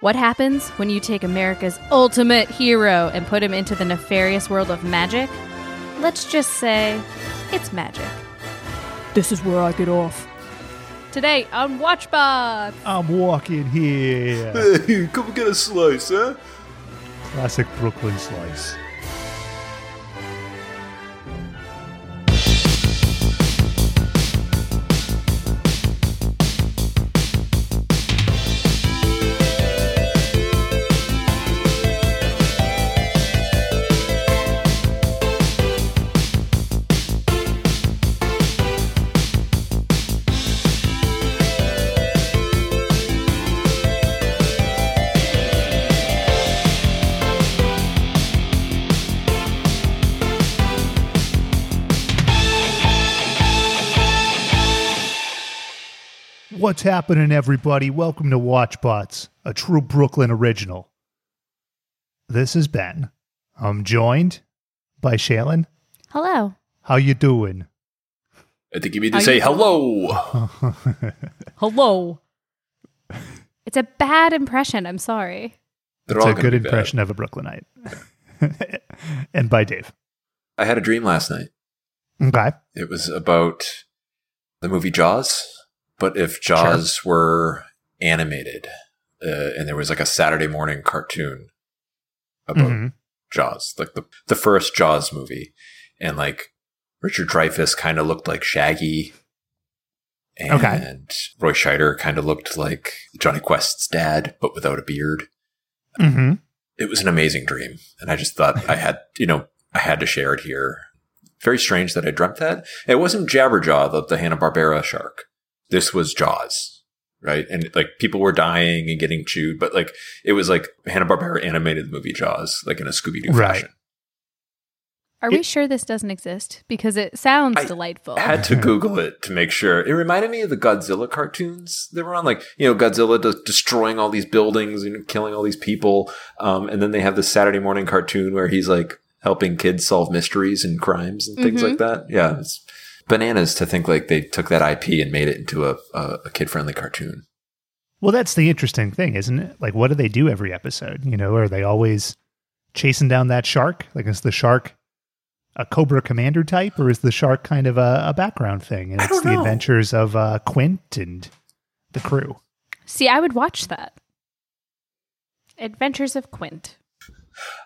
What happens when you take America's ultimate hero and put him into the nefarious world of magic? Let's just say it's magic. This is where I get off. Today on Watch Bob. I'm walking here. Hey, come get a slice, huh? Classic Brooklyn slice. What's happening, everybody? Welcome to WatchBots, a true Brooklyn original. This is Ben. I'm joined by Shaylin. Hello. How you doing? I think you mean to Are say you- hello. Hello. It's a bad impression. I'm sorry. They're It's all a gonna good be bad. impression of a Brooklynite. and by Dave. I had a dream last night. Okay. It was about the movie Jaws, but if Jaws were animated, uh, and there was like a Saturday morning cartoon about Mhm. Jaws, like the the first Jaws movie, and like Richard Dreyfuss kind of looked like Shaggy, and Okay. Roy Scheider kind of looked like Jonny Quest's dad, but without a beard. Mm-hmm. it was an amazing dream. And I just thought I had, you know, I had to share it here. Very strange that I dreamt that. It wasn't Jabberjaw, the, the Hanna-Barbera shark. This was Jaws, right? And like people were dying and getting chewed, but like it was like Hanna-Barbera animated the movie Jaws, like in a Scooby-Doo Right. fashion. Are we sure this doesn't exist? Because it sounds I delightful. I had to Google it to make sure. It reminded me of the Godzilla cartoons that were on, like you know, Godzilla de- destroying all these buildings and killing all these people. Um, and then they have the Saturday morning cartoon where he's like helping kids solve mysteries and crimes and things Mhm. like that. Yeah, it's bananas to think like they took that IP and made it into a, a, a kid friendly cartoon. Well, that's the interesting thing, isn't it? Like, what do they do every episode? You know, are they always chasing down that shark? Like, is the shark a Cobra Commander type, or is the shark kind of a, a background thing? And I it's don't the know. adventures of uh, Quint and the crew. See, I would watch that. Adventures of Quint.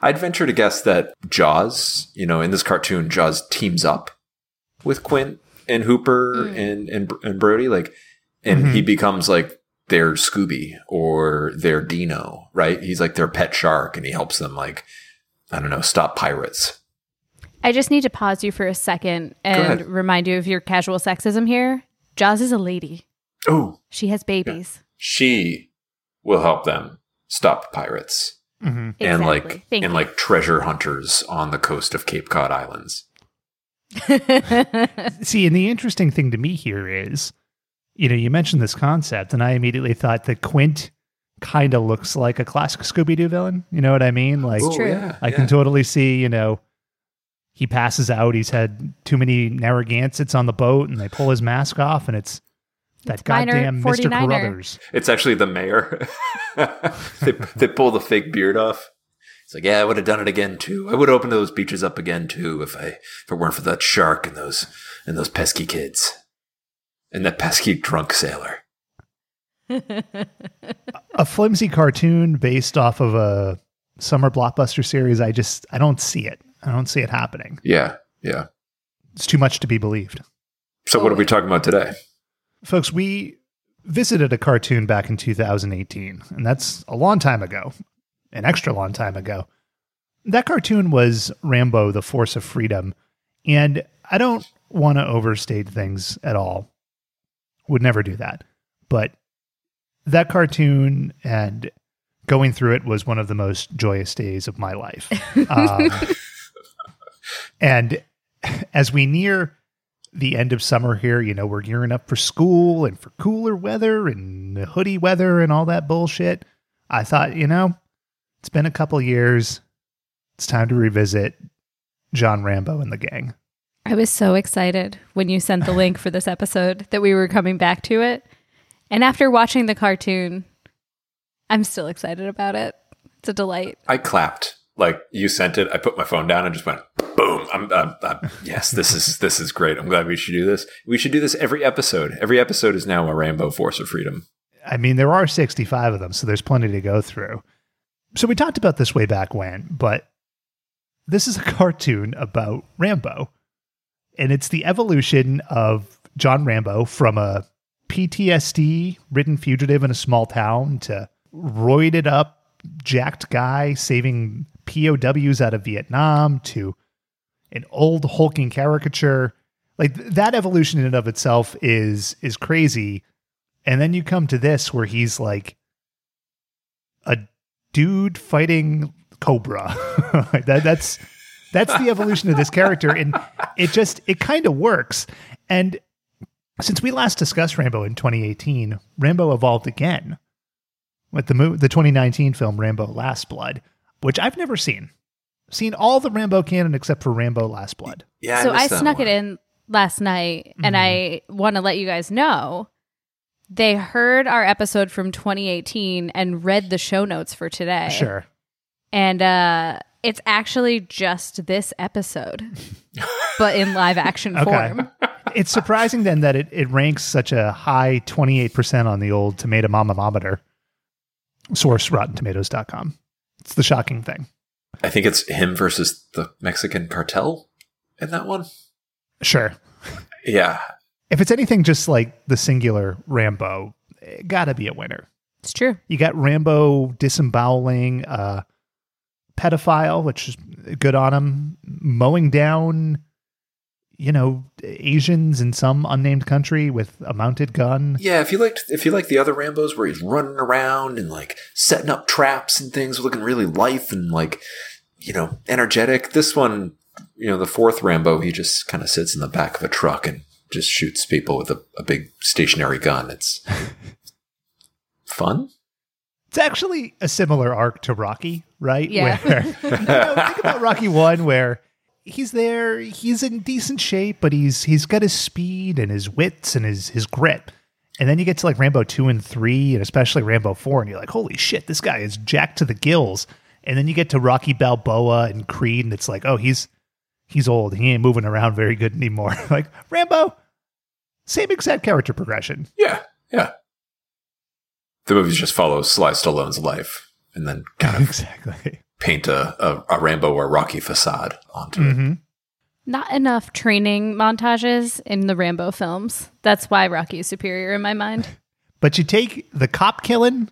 I'd venture to guess that Jaws, you know, in this cartoon, Jaws teams up with Quint and Hooper Mm. and, and and Brody, like, and Mhm. he becomes like their Scooby or their Dino, right? He's like their pet shark, and he helps them, like, I don't know, stop pirates. I just need to pause you for a second and remind you of your casual sexism here. Jaws is a lady. Oh, She has babies. she will help them stop pirates Mm-hmm. and Exactly. like Thank and you. like treasure hunters on the coast of Cape Cod Islands. See, and the interesting thing to me here is, you know, you mentioned this concept, and I immediately thought that Quint kind of looks like a classic Scooby Doo villain. You know what I mean? Like, It's true. Oh, yeah, I yeah. can totally see, you know, he passes out. He's had too many Narragansetts on the boat, and they pull his mask off, and it's that It's goddamn Mr. 49er. Carruthers. It's actually the mayor. they, they pull the fake beard off. It's like, yeah, I would have done it again too. I would open those beaches up again too if I if it weren't for that shark and those and those pesky kids and that pesky drunk sailor. A flimsy cartoon based off of a summer blockbuster series. I just, I don't see it. I don't see it happening. Yeah, yeah. It's too much to be believed. So what are we talking about today? Folks, we visited a cartoon back in 2018, and that's a long time ago, an extra long time ago. That cartoon was Rambo, the Force of Freedom. And I don't want to overstate things at all. Would never do that. But that cartoon and going through it was one of the most joyous days of my life. Um, and as we near the end of summer here, you know, we're gearing up for school and for cooler weather and hoodie weather and all that bullshit. I thought, you know, it's been a couple years. It's time to revisit John Rambo and the gang. I was so excited when you sent the link for this episode that we were coming back to it. And after watching the cartoon, I'm still excited about it. It's a delight. I clapped. Like you sent it, I put my phone down and just went boom. I'm, I'm, I'm yes, this is this is great. I'm glad we should do this. We should do this every episode. Every episode is now a Rambo Force of Freedom. I mean, there are 65 of them, so there's plenty to go through. So we talked about this way back when, but this is a cartoon about Rambo. And it's the evolution of John Rambo from a PTSD ridden fugitive in a small town to roided up, jacked guy saving POWs out of Vietnam to an old hulking caricature. Like th- that evolution in and of itself is is crazy. And then you come to this where he's like a dude fighting Cobra. That, that's that's the evolution of this character, and it just it kind of works. And since we last discussed Rambo in 2018, Rambo evolved again with the mo- the 2019 film Rambo Last Blood, which I've never seen. Seen all the Rambo canon except for Rambo Last Blood. Yeah, so I missed snuck one. it in last night, and mm-hmm. I want to let you guys know they heard our episode from 2018 and read the show notes for today. Sure. And uh, it's actually just this episode, but in live action Okay. form. It's surprising then that it, it ranks such a high 28% on the old tomato mamamometer. Source RottenTomatoes.com. It's the shocking thing. I think it's him versus the Mexican cartel in that one. Sure. Yeah, If it's anything just like the singular Rambo, it gotta be a winner. It's true. You got Rambo disemboweling uh pedophile, which is good on him, mowing down, you know, Asians in some unnamed country with a mounted gun. yeah. If you liked, if you like the other Rambo's where he's running around and like setting up traps and things, looking really life and like you know energetic. This one, you know, the fourth Rambo, he just kind of sits in the back of a truck and just shoots people with a, a big stationary gun. It's fun. It's actually a similar arc to Rocky, right? Yeah. Where you know, think about Rocky One, where he's there, he's in decent shape, but he's he's got his speed and his wits and his his grit. And then you get to like Rambo two and three, and especially Rambo four, and you're like, holy shit, this guy is jacked to the gills. And then you get to Rocky Balboa and Creed, and it's like, oh, he's he's old. He ain't moving around very good anymore. like Rambo, same exact character progression. Yeah, yeah. The movie just follows Sly Stallone's life and then kind of exactly. paint a, a, a Rambo or Rocky facade onto it. hmm Not enough training montages in the Rambo films. That's why Rocky is superior in my mind. But you take the cop killing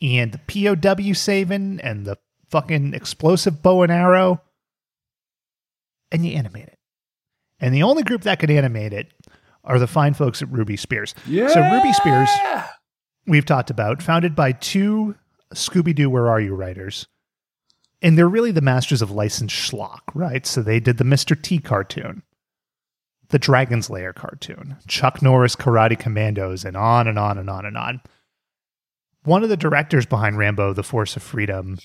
and the POW saving and the fucking explosive bow and arrow and you animate it. And the only group that could animate it are the fine folks at Ruby Spears. Yeah. So Ruby Spears, we've talked about, founded by two Scooby Doo Where Are You writers. And they're really the masters of licensed schlock, right? So they did the Mr. T cartoon, the Dragon's Lair cartoon, Chuck Norris Karate Commandos, and on and on and on and on. One of the directors behind Rambo, The Force of Freedom,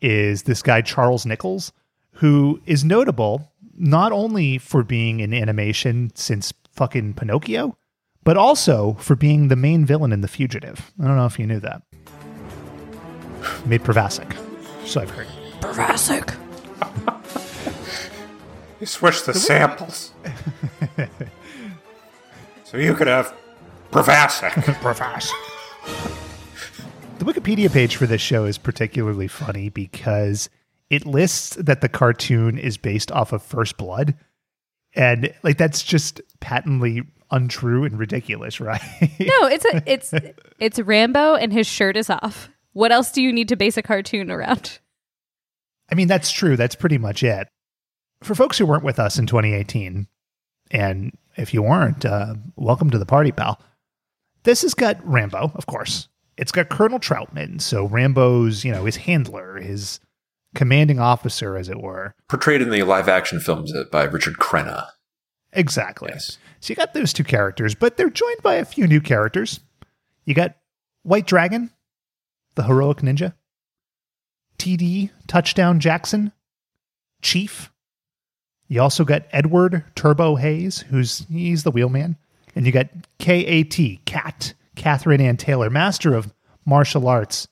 is this guy, Charles Nichols, who is notable not only for being in animation since fucking Pinocchio, but also for being the main villain in The Fugitive. I don't know if you knew that. Made Pravasic, so I've heard. Jurassic. You switched the samples. so you could have Pravasic. Pravasic. The Wikipedia page for this show is particularly funny because it lists that the cartoon is based off of First Blood. And like that's just patently untrue and ridiculous, right? No, it's a it's it's Rambo and his shirt is off. What else do you need to base a cartoon around? I mean, that's true. That's pretty much it. For folks who weren't with us in 2018, and if you weren't, uh, welcome to the party, pal. This has got Rambo, of course. It's got Colonel Trautman, so Rambo's, you know, his handler, his commanding officer, as it were. Portrayed in the live action films uh, by Richard Crenna. Exactly. Yes. So you got those two characters, but they're joined by a few new characters. You got White Dragon, the heroic ninja, TD Touchdown Jackson, Chief. You also got Edward Turbo Hayes, who's he's the wheelman, and you got KAT Cat Catherine Ann Taylor, master of martial arts,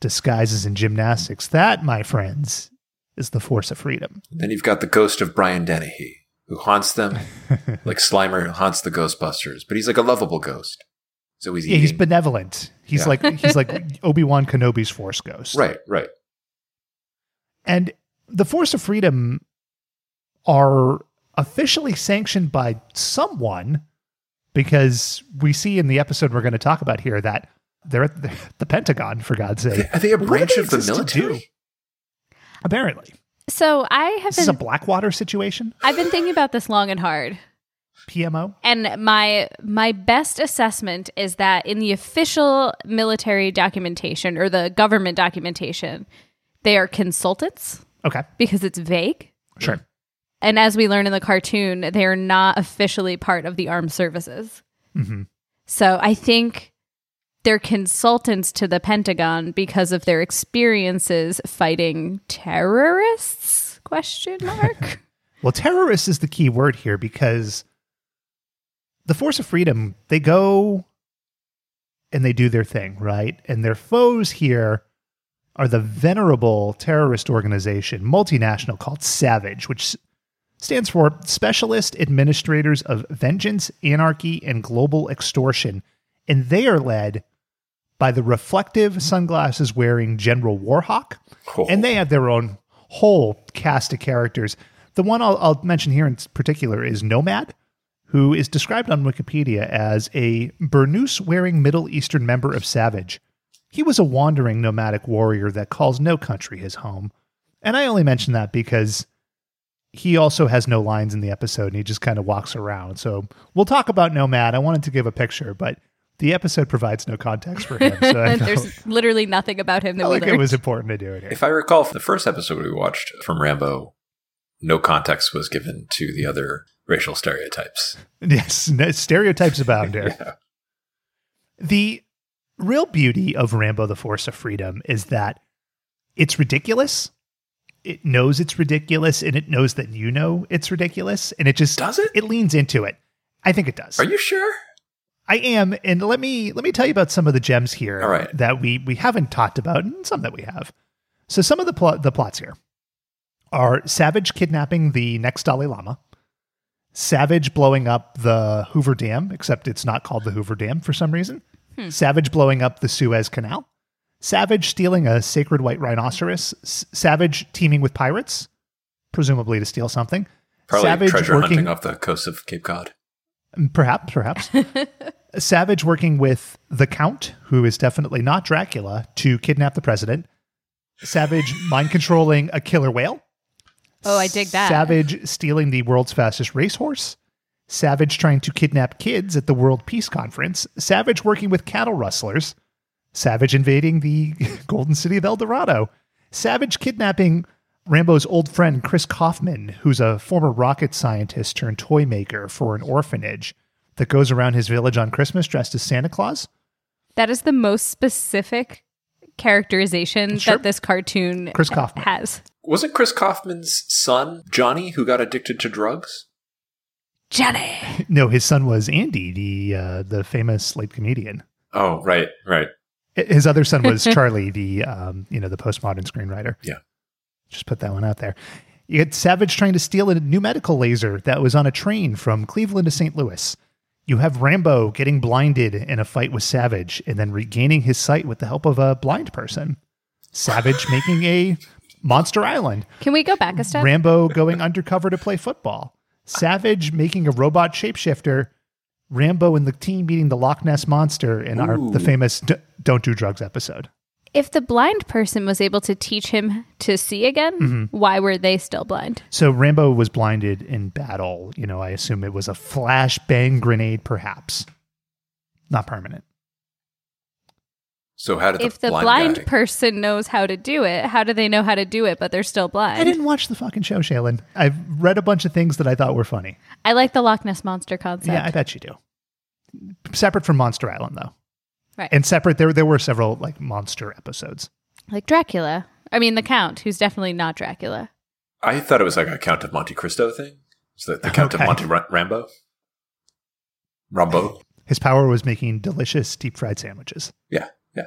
disguises and gymnastics. That, my friends, is the force of freedom. Then you've got the ghost of Brian Dennehy, who haunts them like Slimer who haunts the Ghostbusters, but he's like a lovable ghost. So he's Yeah, he's benevolent. He's Yeah. like he's like Obi Wan Kenobi's Force Ghost. right, right. And the Force of Freedom are officially sanctioned by someone because we see in the episode we're going to talk about here that they're at the, the Pentagon, for God's sake. Are they a branch they of the military? do? Apparently. So I have Is a Blackwater situation? I've been thinking about this long and hard. PMO? And my my best assessment is that in the official military documentation or the government documentation, they are consultants Okay, because it's vague. sure. And as we learn in the cartoon, they are not officially part of the armed services. hmm So I think they're consultants to the Pentagon because of their experiences fighting terrorists? Question mark. Well, terrorist is the key word here because the Force of Freedom, they go and they do their thing, right? And their foes here are the venerable terrorist organization, multinational called Savage, which stands for Specialist Administrators of Vengeance, Anarchy, and Global Extortion. And they are led by the reflective sunglasses wearing General Warhawk. Oh. And they have their own whole cast of characters. The one I'll, I'll mention here in particular is Nomad, who is described on Wikipedia as a burnous wearing Middle Eastern member of Savage. He was a wandering nomadic warrior that calls no country his home. And I only mention that because he also has no lines in the episode and he just kind of walks around. So we'll talk about Nomad. I wanted to give a picture, but the episode provides no context for him. So There's literally nothing about him that felt we like it was important to do it here. If I recall, from the first episode we watched from Rambo, no context was given to the other racial stereotypes. Yes, no- stereotypes abound here. Yeah. The real beauty of Rambo the Force of Freedom is that it's ridiculous. It knows it's ridiculous and it knows that you know it's ridiculous and it just Does it? It leans into it. I think it does. Are you sure? I am and let me let me tell you about some of the gems here All right. that we we haven't talked about and some that we have. So some of the plot the plots here are Savage kidnapping the next Dalai Lama. Savage blowing up the Hoover Dam, except it's not called the Hoover Dam for some reason. Hmm. Savage blowing up the Suez Canal. Savage stealing a sacred white rhinoceros. S- Savage teaming with pirates, presumably to steal something. Probably Savage treasure working, hunting off the coast of Cape Cod. Mm, perhaps, perhaps. Savage working with the Count, who is definitely not Dracula, to kidnap the president. Savage mind controlling a killer whale. Oh, I dig that. Savage stealing the world's fastest racehorse. Savage trying to kidnap kids at the World Peace Conference. Savage working with cattle rustlers. Savage invading the Golden City of El Dorado. Savage kidnapping Rambo's old friend Chris Kaufman, who's a former rocket scientist turned toy maker for an orphanage that goes around his village on Christmas dressed as Santa Claus. That is the most specific characterization Sure. that this cartoon Chris Kaufman. has. Was it Chris Kaufman's son, Johnny, who got addicted to drugs? Johnny. No, his son was Andy, the uh, the famous late comedian. Oh, right, right. His other son was Charlie, the um, you know the postmodern screenwriter. Yeah. just put that one out there. You had Savage trying to steal a new medical laser that was on a train from Cleveland to St. Louis. You have Rambo getting blinded in a fight with Savage and then regaining his sight with the help of a blind person. Savage making a Monster Island. Can we go back a step? Rambo going undercover to play football. Savage making a robot shapeshifter. Rambo and the team meeting the Loch Ness monster in our the famous D- "Don't Do Drugs" episode. If the blind person was able to teach him to see again, Mm-hmm. why were they still blind? So Rambo was blinded in battle. You know, I assume it was a flash bang grenade, perhaps. Not permanent. So how did if the, the blind, blind, guy- person knows how to do it, how do they know how to do it, but they're still blind. I didn't watch the fucking show, Shaylin. I've read a bunch of things that I thought were funny. I like the Loch Ness monster concept. Yeah, I bet you do. Separate from Monster Island, though, right. and separate there there were several like monster episodes. like Dracula. I mean, the Count, who's definitely not Dracula. I thought it was like a Count of Monte Cristo thing. So the, the Count Okay. of Monte Ra- Rambo. Rambo. His power was making delicious deep fried sandwiches. Yeah, yeah.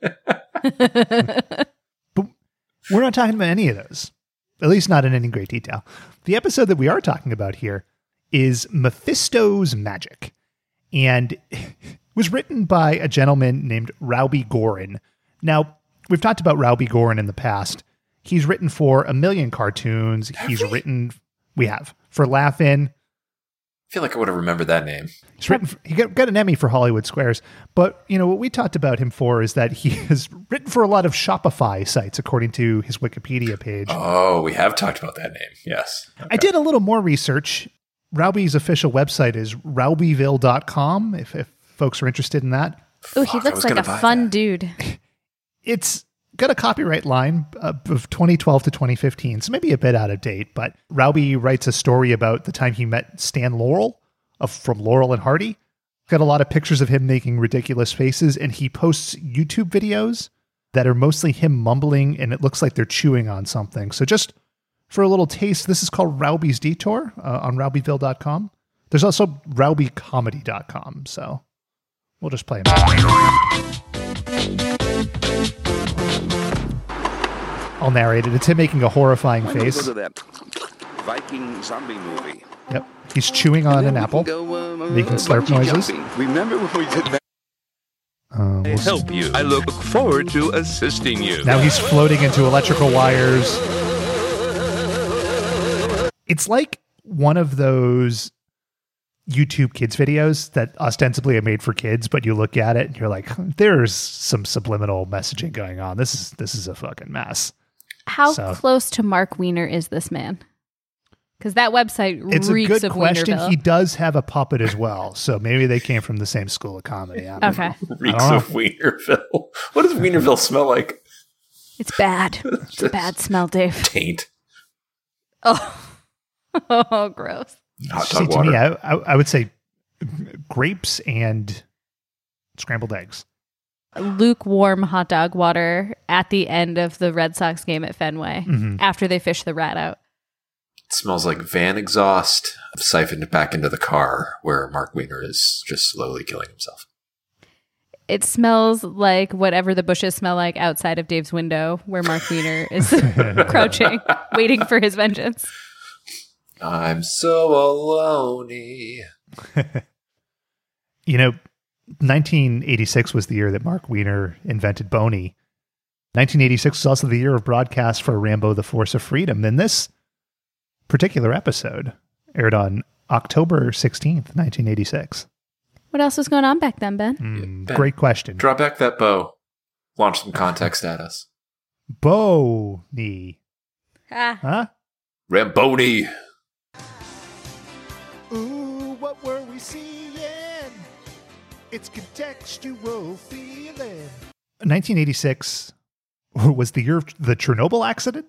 but We're not talking about any of those, at least not in any great detail. The episode that we are talking about here is Mephisto's Magic, and it was written by a gentleman named Rowby Goren. Now, we've talked about Rowby Goren in the past. He's written for a million cartoons. He's written, we have, for Laugh-In. I feel like I would have remembered that name. He's written. He got, got an Emmy for Hollywood Squares, but you know what we talked about him for is that he has written for a lot of Shopify sites, according to his Wikipedia page. Oh, we have talked about that name. Yes. I did a little more research. Rowby's official website is rowbyville.com. If, if folks are interested in that, Oh, he looks like a fun that. dude. it's got a copyright line uh, of 2012 to 2015, so maybe a bit out of date. But Rowby writes a story about the time he met Stan Laurel of, from Laurel and Hardy. Got a lot of pictures of him making ridiculous faces, and he posts YouTube videos that are mostly him mumbling, and it looks like they're chewing on something. So just for a little taste, this is called Rowby's Detour uh, on rowbyville.com. There's also rowbycomedy.com, so we'll just play him. I'll narrate it. It's him making a horrifying Why face. Go to that Viking zombie movie. Yep. He's chewing on an apple. Go, uh, Making uh, slurp noises. jumping. Remember when we did that? Uh, we'll see. help you. I look forward to assisting you. Now he's floating into electrical wires. It's like one of those YouTube kids videos that ostensibly are made for kids, but you look at it and you're like, there's some subliminal messaging going on. This is this is a fucking mess. How So- close to Marc Weiner is this man? Because that website It's a good of question. Weinerville. He does have a puppet as well, so maybe they came from the same school of comedy. I don't know. okay, Reeks don't of Weinerville. What does Weinerville smell like? it's bad. It's a bad smell, Dave. Taint. Oh, oh, gross. Hot See, dog to me, I, I, I would say grapes and scrambled eggs. Lukewarm hot dog water at the end of the Red Sox game at Fenway Mhm. after they fish the rat out. It smells like van exhaust siphoned back into the car where Marc Weiner is just slowly killing himself. It smells like whatever the bushes smell like outside of Dave's window, where Marc Weiner is crouching, waiting for his vengeance. I'm so alone. You know, 1986 was the year that Marc Weiner invented Boney. 1986 was also the year of broadcast for Rambo: The Force of Freedom. And this particular episode aired on October 16th, 1986. What else was going on back then, Ben? Hmm, Ben, great question. Draw back that bow. Launch some context at us. Boney. Ah, Huh? Ramboni. Ooh, what were we seeing? It's contextual feeling. 1986 was the year of the Chernobyl accident.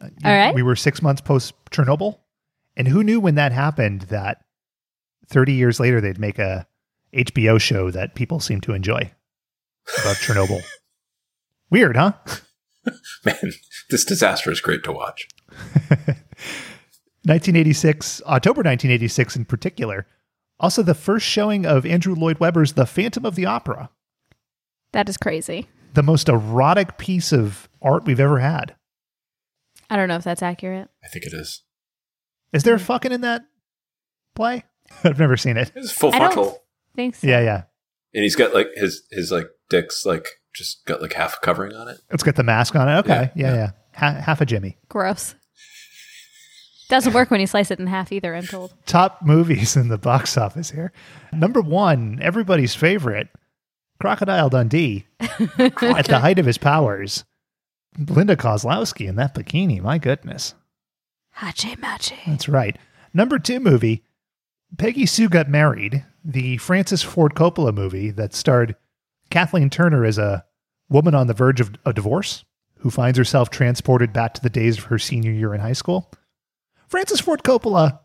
Uh, All right. We were six months post Chernobyl. And who knew when that happened that 30 years later they'd make a HBO show that people seem to enjoy about Chernobyl? Weird, huh? Man, this disaster is great to watch. 1986, October 1986 in particular. Also, the first showing of Andrew Lloyd Webber's The Phantom of the Opera, that is crazy. the most erotic piece of art we've ever had. I don't know if that's accurate. I think it is. Is there fucking in that play? I've never seen it. It's full I frontal. think so. Yeah, yeah. And he's got like his his like dick's like just got like half covering on it. It's got the mask on it. Okay. Yeah, Yeah, yeah. yeah. Ha- half a Jimmy. Gross. Doesn't work when you slice it in half either, I'm told. Top movies in the box office here. Number one, everybody's favorite, Crocodile Dundee, at the height of his powers. Linda Kozlowski in that bikini. My goodness. Hachi machi. That's right. Number two movie, Peggy Sue Got Married, the Francis Ford Coppola movie that starred Kathleen Turner as a woman on the verge of a divorce who finds herself transported back to the days of her senior year in high school. Francis Ford Coppola,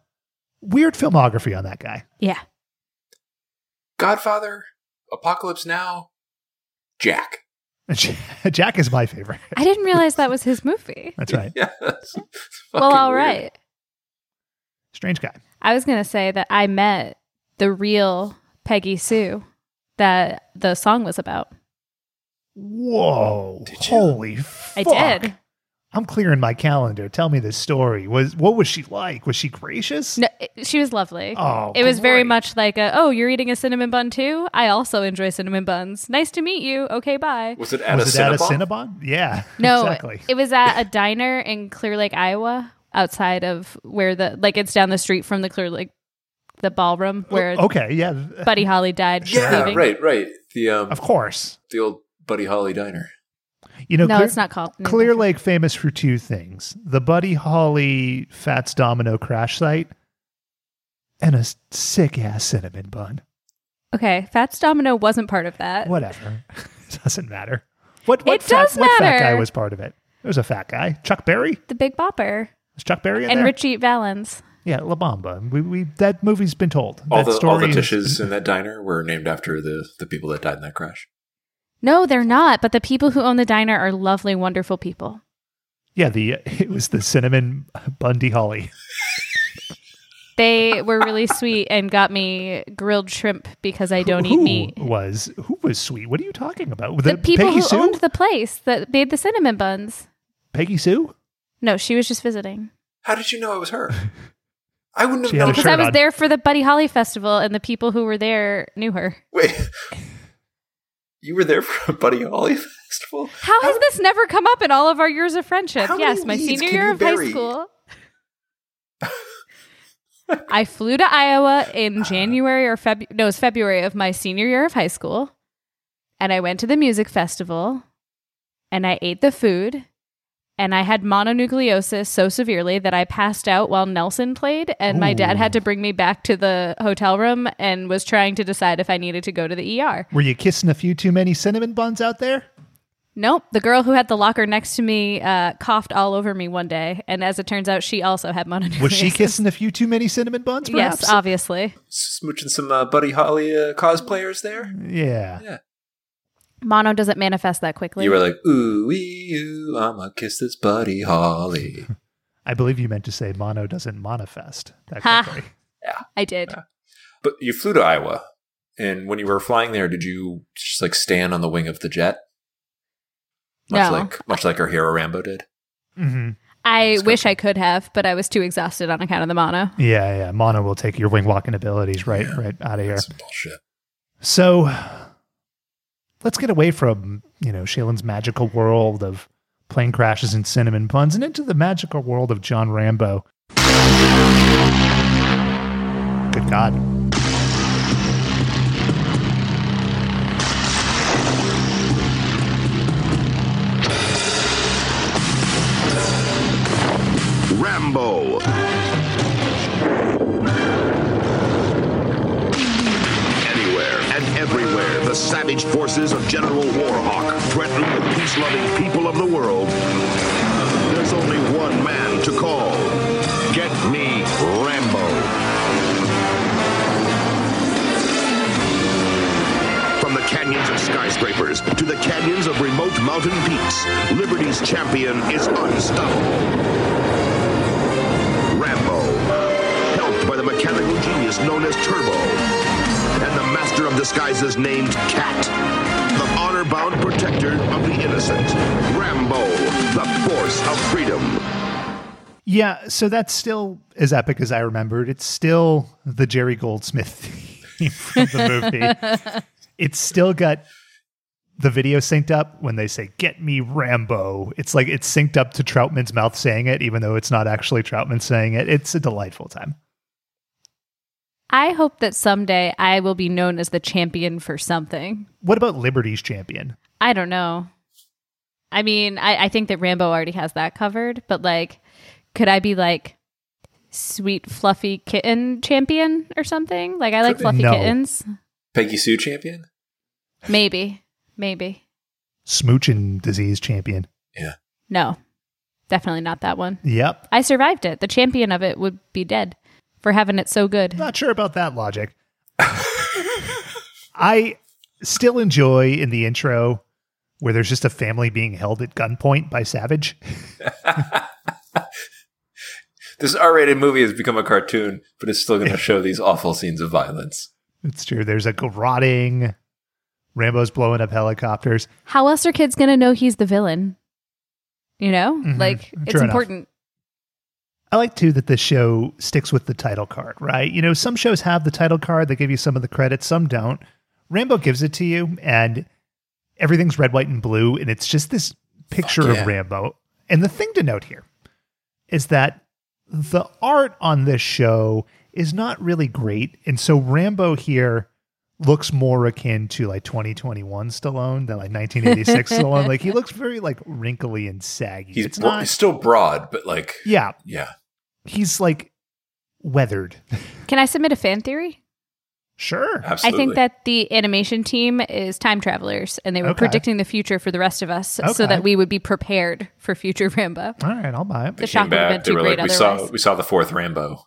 weird filmography on that guy. Yeah. Godfather, Apocalypse Now, Jack. Jack is my favorite. I didn't realize that was his movie. That's right. Yes. It's well, fucking all weird. right. Strange guy. I was going to say that I met the real Peggy Sue that the song was about. Whoa! Did you? Holy! I did. I'm clearing my calendar. Tell me this story. Was what was she like? Was she gracious? No, it- she was lovely. Oh, it was very much like a, oh, you're eating a cinnamon bun too? I also enjoy cinnamon buns. Nice to meet you. Okay, bye. Was it at was a it at a Cinnabon? Cinnabon? Yeah. No, exactly. it was at a diner in Clear Lake, Iowa, outside of where the like it's down the street from the Clear Lake, the ballroom where okay. Yeah. Buddy Holly died. Yeah, leaving. right, right. The um, Of course. the old Buddy Holly diner. You know, No, Clear, it's not called. no, Clear that's- Lake famous for two things: the Buddy Holly Fats Domino crash site, and a sick ass cinnamon bun. Okay, Fats Domino wasn't part of that. Whatever. Doesn't matter. What what, It fat, does what fat guy was part of it? There was a fat guy. Chuck Berry? The Big Bopper Was Chuck Berry in and there? Ritchie Valens. yeah, La Bamba. We, we that movie's been told. All that the all story the is- dishes in that diner were named after the the people that died in that crash. No, they're not. But the people who own the diner are lovely, wonderful people. Yeah, the it was the cinnamon Bundy Holly. They were really sweet and got me grilled shrimp because I don't eat who meat. Was who was sweet? What are you talking about? The, people Peggy who Sue? owned the place that made the cinnamon buns. Peggy Sue? No, she was just visiting. How did you know it was her? I wouldn't have She had a known. Because I was on. there for the Buddy Holly Festival and the people who were there knew her. Wait, you were there for a Buddy Holly festival? How has this never come up in all of our years of friendship? Yes, my senior year of high school. I flew to Iowa in January or February. No, it was February of my senior year of high school. And I went to the music festival and I ate the food. And I had mononucleosis so severely that I passed out while Nelson played. And my dad had to bring me back to the hotel room and was trying to decide if I needed to go to the ER. Were you kissing a few too many cinnamon buns out there? Nope. The girl who had the locker next to me uh, coughed all over me one day, and as it turns out, she also had mononucleosis. Was she kissing a few too many cinnamon buns? Perhaps? Yes, obviously. Smooching some uh, Buddy Holly uh, cosplayers there. yeah. Mono doesn't manifest that quickly. You were like, ooh, wee, ooh, I'ma kiss this Buddy Holly. I believe you meant to say mono doesn't manifest that Ha. quickly. Yeah. I did. but you flew to Iowa, and when you were flying there, did you just like stand on the wing of the jet? Much No. like much like our hero Rambo did. hmm I It's wish comfy. I could have, but I was too exhausted on account of the mono. Yeah, yeah. Mono will take your wing walking abilities right, Yeah. right out of here. That's bullshit. So let's get away from, you know, Shaylin's magical world of plane crashes and cinnamon buns and into the magical world of John Rambo. Good God. Rambo. Everywhere, the savage forces of General Warhawk threaten the peace-loving people of the world. There's only one man to call. Get me Rambo. From the canyons of skyscrapers to the canyons of remote mountain peaks, Liberty's champion is unstoppable. Rambo, helped by the mechanical genius known as Turbo, master of disguises named Cat, the honor-bound protector of the innocent. Rambo, the force of freedom. Yeah, so that's still as epic as I remembered. It's still the Jerry Goldsmith theme from the movie. it's still got the video synced up when they say "Get me Rambo." It's like it's synced up to Trautman's mouth saying it, even though it's not actually Troutman saying it. It's a delightful time. I hope that someday I will be known as the champion for something. What about Liberty's champion? I don't know. I mean, I, I think that Rambo already has that covered, but like, could I be like sweet fluffy kitten champion or something? Like, I like fluffy No. kittens. Peggy Sue champion? Maybe, maybe. Smooching disease champion. Yeah. No, definitely not that one. Yep. I survived it. The champion of it would be dead for having it so good. Not sure about that logic. I still enjoy in the intro where there's just a family being held at gunpoint by Savage. This R-rated movie has become a cartoon, but it's still going to show these awful scenes of violence. It's true. There's a garroting. Rambo's blowing up helicopters. How else are kids going to know he's the villain? You know, Mhm. like True it's enough. important. I like too that this show sticks with the title card, right? You know, some shows have the title card, they give you some of the credits, some don't. Rambo gives it to you, and everything's red, white, and blue, and it's just this picture yeah. of Rambo. And the thing to note here is that the art on this show is not really great. And so Rambo here looks more akin to like 2021 Stallone than like 1986 Stallone. Like he looks very like wrinkly and saggy. He's, it's not, he's still broad, but like, yeah, yeah. he's like weathered. Can I submit a fan theory? Sure. Absolutely. I think that the animation team is time travelers and they were Okay. predicting the future for the rest of us so that we would be prepared for future Rambo. All right, I'll buy it. The They shock came would have been too great like, we saw, we saw the fourth Rambo.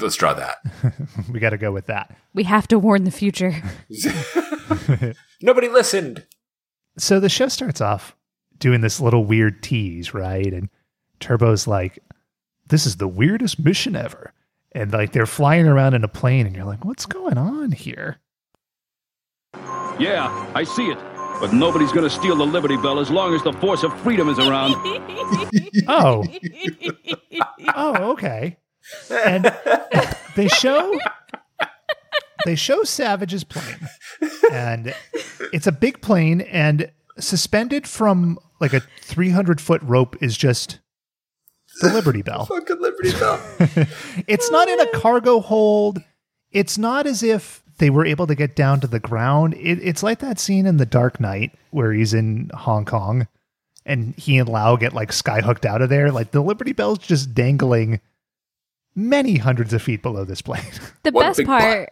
Let's draw that. we got to go with that. We have to warn the future. Nobody listened. So the show starts off doing this little weird tease, right? And Turbo's like, "This is the weirdest mission ever." And like they're flying around in a plane, and you're like, "What's going on here?" Yeah, I see it. But nobody's gonna steal the Liberty Bell as long as the force of freedom is around. Oh, oh, okay. And they show they show Savage's plane, and it's a big plane, and suspended from like a 300 foot rope is just the Liberty Bell. Fucking Liberty Bell. it's not in a cargo hold. It's not as if they were able to get down to the ground. It, it's like that scene in The Dark Knight where he's in Hong Kong and he and Lau get like skyhooked out of there. Like the Liberty Bell's just dangling many hundreds of feet below this plane. The One best big part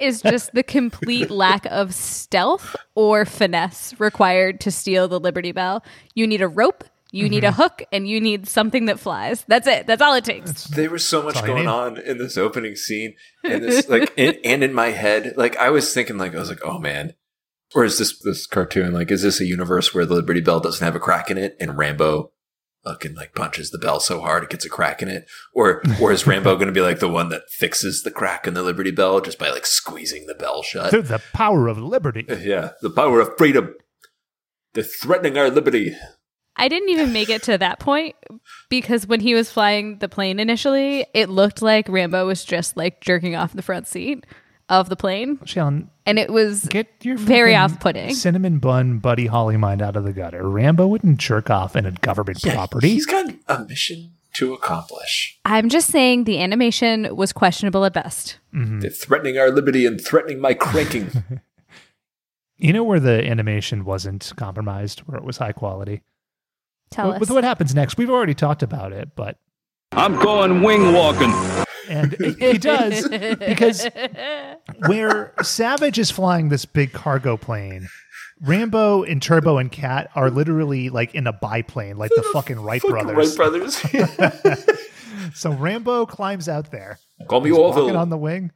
is just the complete lack of stealth or finesse required to steal the Liberty Bell. You need a rope, you need Mm-hmm. a hook, and you need something that flies. That's it. That's all it takes. there was so much That's all you going on in this opening scene and this like and, and in my head like i was thinking like i was like oh man or is this this cartoon like is this a universe where the liberty bell doesn't have a crack in it and rambo fucking like punches the bell so hard it gets a crack in it? Or or is rambo going to be like the one that fixes the crack in the liberty bell just by like squeezing the bell shut? They're the power of liberty. Uh, yeah the power of freedom. They're threatening our liberty. I didn't even make it to that point because when he was flying the plane initially, it looked like Rambo was just like jerking off the front seat of the plane. Sean, And it was get your Very fucking off-putting. Cinnamon bun Buddy Holly mind out of the gutter. Rambo wouldn't jerk off in a government property. he's got a mission to accomplish I'm just saying the animation was questionable at best. Mm-hmm. they're threatening our liberty and threatening my cranking You know where the animation wasn't compromised, where it was high quality? Tell With- us. With what happens next, we've already talked about it, but I'm going wing walking. and he does because where Savage is flying this big cargo plane, Rambo and Turbo and Cat are literally like in a biplane, like the fucking Wright Fucking brothers. Wright brothers. So Rambo climbs out there, Call me he's walking Orville. on the wing,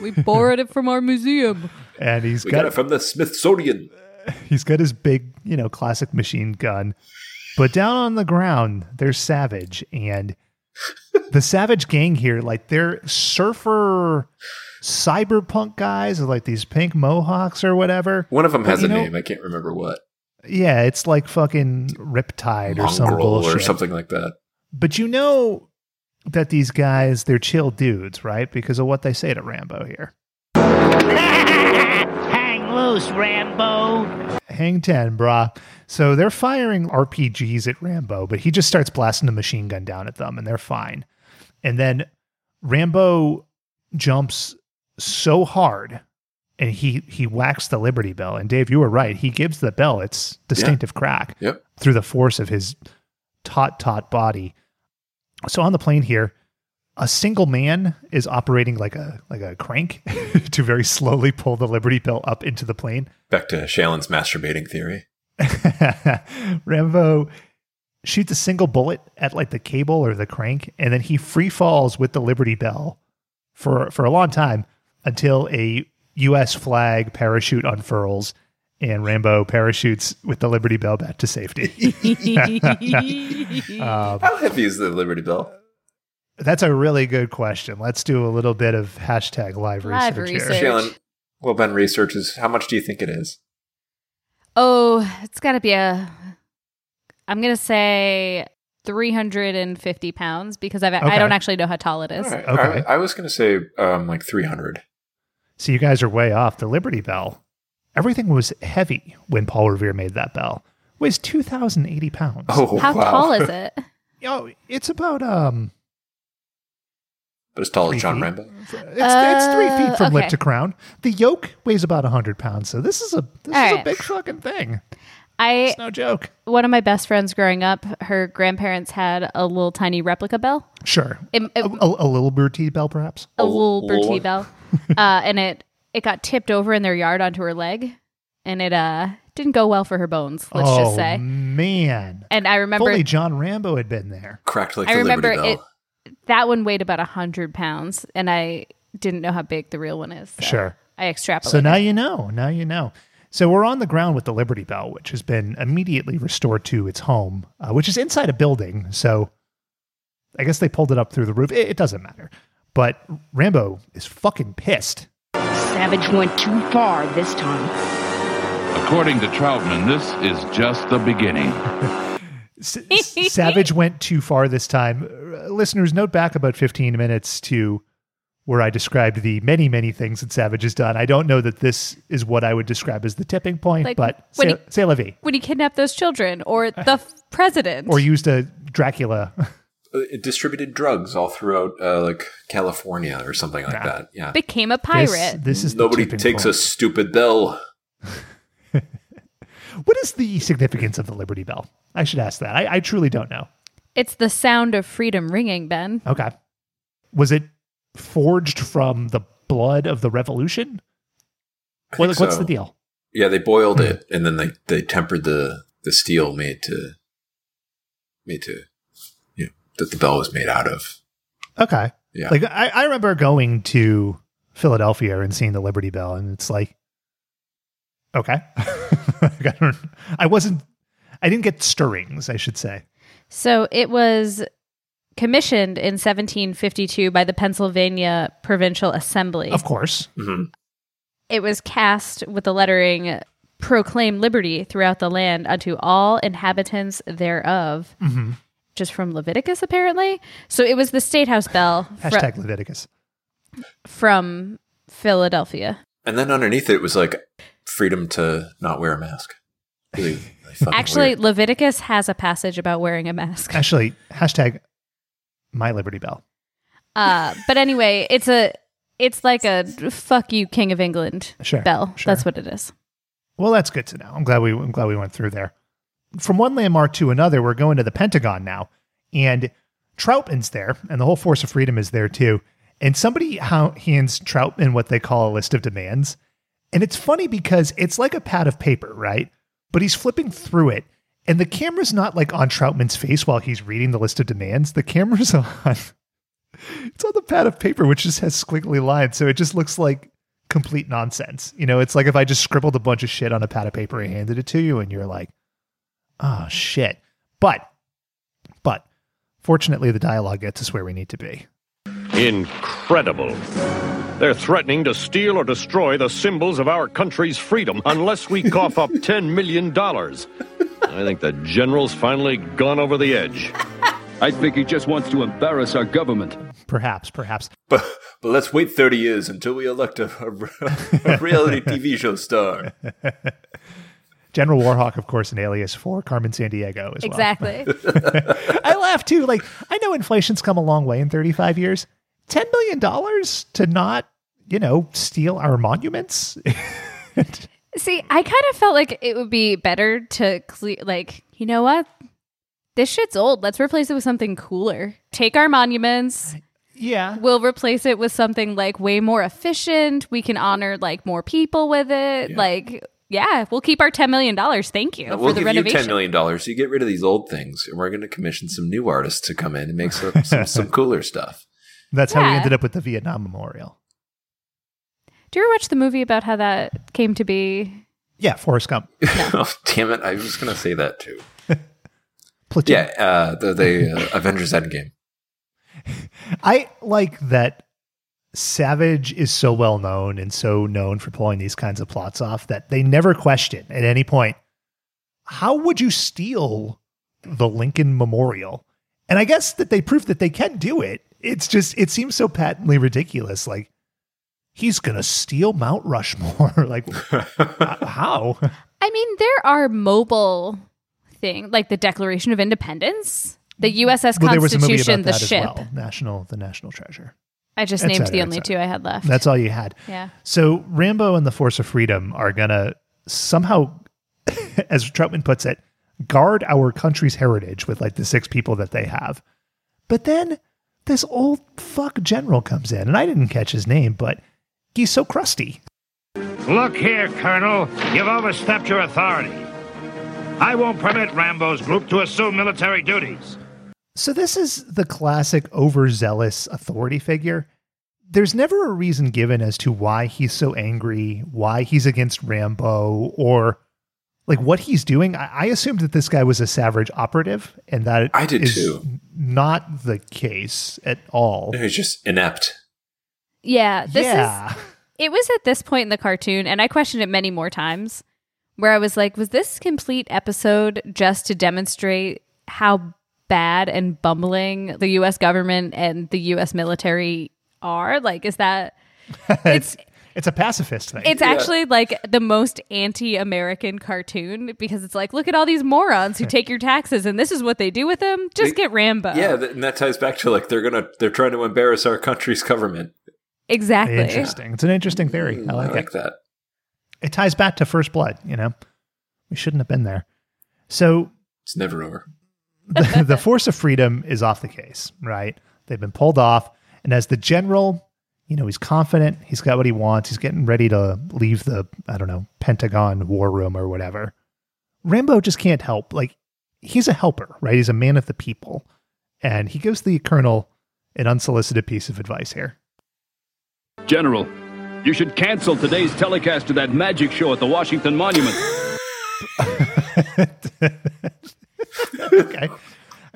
we borrowed it from our museum. and he's we got, got it from the Smithsonian. he's got his big, you know, classic machine gun. But down on the ground, there's Savage, and the Savage gang here, like they're surfer cyberpunk guys like these pink mohawks or whatever. One of them has you a know- name. I can't remember what. Yeah, it's like fucking Riptide or some bullshit. or something like that. But you know that these guys, they're chill dudes, right? Because of what they say to Rambo here. Hang loose, Rambo. Hang 10, brah. So they're firing RPGs at Rambo, but he just starts blasting a machine gun down at them and they're fine. And then Rambo jumps so hard and he he whacks the Liberty Bell. And Dave, you were right. He gives the bell its distinctive crack Yep. through the force of his taut, taut body. So on the plane here, a single man is operating like a like a crank to very slowly pull the Liberty Bell up into the plane. Back to Shailen's masturbating theory. Rambo shoots a single bullet at like the cable or the crank, and then he free falls with the Liberty Bell for for a long time until a U.S. flag parachute unfurls, and Rambo parachutes with the Liberty Bell back to safety. um, How heavy is the Liberty Bell? that's a really good question. Let's do a little bit of hashtag live, Live research, research. here. Shailen, Well, Ben researches. How much do you think it is? Oh, it's got to be a. I'm gonna say 350 pounds because I've, Okay. I don't actually know how tall it is. All right. Okay. I, I was going to say um, like 300. So you guys are way off. The Liberty Bell, everything was heavy when Paul Revere made that bell. It weighs 2,080 pounds. Oh, How wow. tall is it? Oh, it's about um, But as tall Three as John feet. Rambo. it's, it's three Uh, feet from lip to crown. The yoke weighs about 100 pounds. So this is a this All is a big fucking thing. I It's no joke. one of my best friends growing up, her grandparents had a little tiny replica bell, Sure. It- it- a, a, a little Bertie bell, perhaps. a little Bertie bell, uh, and it it got tipped over in their yard onto her leg, and it uh didn't go well for her bones. Let's oh, just say. man. And I If remember only John Rambo had been there. Cracked like I the remember Liberty it. Bell. That one weighed about a hundred pounds, and I didn't know how big the real one is. so Sure. I extrapolated. So now you know. Now you know. So we're on the ground with the Liberty Bell, which has been immediately restored to its home, uh, which is inside a building. So I guess they pulled it up through the roof. It, it doesn't matter. But Rambo is fucking pissed. Savage went too far this time. According to Trautman, this is just the beginning. S- S- Savage went too far this time. Uh, listeners, note back about 15 minutes to where I described the many, many things that Savage has done. I don't know that this is what I would describe as the tipping point, Like, but when say, he- say la vie. when he kidnapped those children, or the f- president, Or used a Dracula. Uh, It distributed drugs all throughout uh, like California or something like that. Yeah. became a pirate. this is Nobody tipping takes a stupid bell. What is the significance of the Liberty Bell? I should ask that. I, I truly don't know. It's the sound of freedom ringing, Ben. Okay. Was it forged from the blood of the revolution? I What, think what's so. the deal? Yeah, they boiled Hmm. it and then they, they tempered the, the steel made to made to you know that the bell was made out of. Okay. Yeah. Like I, I remember going to Philadelphia and seeing the Liberty Bell, and it's like, okay. Like, I, I wasn't. I didn't get stirrings. I should say. So it was commissioned in 1752 by the Pennsylvania Provincial Assembly. Of course. Mhm. It was cast with the lettering proclaim liberty throughout the land unto all inhabitants thereof. hmm Just from Leviticus, apparently. So it was the State House bell fr- Leviticus. from Philadelphia. And then underneath it was like freedom to not wear a mask. Really, really fucking Actually, weird. Leviticus has a passage about wearing a mask. Actually, hashtag my Liberty Bell. Uh, but anyway, it's a it's like a fuck you, King of England Sure, bell. sure. That's what it is. Well, that's good to know. I'm glad we I'm glad we went through there. From one landmark to another, we're going to the Pentagon now, and Trautman's there, and the whole Force of Freedom is there too. And somebody hands Trautman what they call a list of demands, and it's funny because it's like a pad of paper, right? But he's flipping through it, and the camera's not like on Trautman's face while he's reading the list of demands. The camera's on it's on the pad of paper, which just has squiggly lines, so it just looks like complete nonsense. You know, it's like if I just scribbled a bunch of shit on a pad of paper and handed it to you, and you're like, "Oh shit!" But, but, fortunately, the dialogue gets us where we need to be. Incredible. They're threatening to steal or destroy the symbols of our country's freedom unless we cough up $10 million. I think the general's finally gone over the edge. I think he just wants to embarrass our government. Perhaps, perhaps. But but let's wait thirty years until we elect a, a, a reality TV show star. General Warhawk, of course, an alias for Carmen San Diego as well. Exactly. I laugh too. Like I know inflation's come a long way in 35 years. Ten million dollars to not, you know, steal our monuments. See, I kind of felt like it would be better to clear, like, you know what? This shit's old. Let's replace it with something cooler. Take our monuments. yeah. We'll replace it with something like way more efficient. We can honor like more people with it. Yeah. Like, yeah, we'll keep our $10 million. Thank you we'll for the give you renovation. ten million dollars. You get rid of these old things, and we're going to commission some new artists to come in and make some some, some cooler stuff. That's how we Yeah. ended up with the Vietnam Memorial. Do you ever watch the movie about how that came to be? Yeah, Forrest Gump. oh, damn it! I was going to say that too. Platoon. Yeah, uh, the the uh, Avengers Endgame. I like that Savage is so well known and so known for pulling these kinds of plots off that they never question at any point how would you steal the Lincoln Memorial? And I guess that they prove that they can do it. It's just it seems so patently ridiculous. Like he's gonna steal Mount Rushmore. like how? I mean, there are mobile thing like the Declaration of Independence, the mm-hmm. USS Well, there was a movie Constitution, the ship. well. National, the National Treasure. I just Et named cetera, the only two I had left. That's all you had. Yeah. So Rambo and the Force of Freedom are gonna somehow, as Trautman puts it, guard our country's heritage with like the six people that they have. But then this old fuck general comes in, and I didn't catch his name, but he's so crusty. Look here, Colonel. You've overstepped your authority. I won't permit Rambo's group to assume military duties. So this is the classic overzealous authority figure. There's never a reason given as to why he's so angry, why he's against Rambo, or like what he's doing. I, I assumed that this guy was a Savage operative, and that I did is too. Not the case at all. He's just inept. Yeah, this Yeah. is. It was at this point in the cartoon, and I questioned it many more times, where I was like, was this complete episode just to demonstrate how bad and bumbling the U.S. government and the U.S. military are? Like, is that. it's it's a pacifist thing. It's actually like the most anti-American cartoon because it's like, look at all these morons who take your taxes, and this is what they do with them. Just They- get Rambo. Yeah, th- and that ties back to like they're gonna they're trying to embarrass our country's government. exactly. interesting. It's an interesting theory. Mm, I like, I like it. that. It ties back to First Blood. You know, we shouldn't have been there. So It's never over. the, the force of freedom is off the case, right? They've been pulled off. And as the general, you know, he's confident, he's got what he wants, he's getting ready to leave the, I don't know, Pentagon war room or whatever. Rambo just can't help. Like, he's a helper, right? He's a man of the people. And he gives the colonel an unsolicited piece of advice here. General, you should cancel today's telecast of that magic show at the Washington Monument. okay.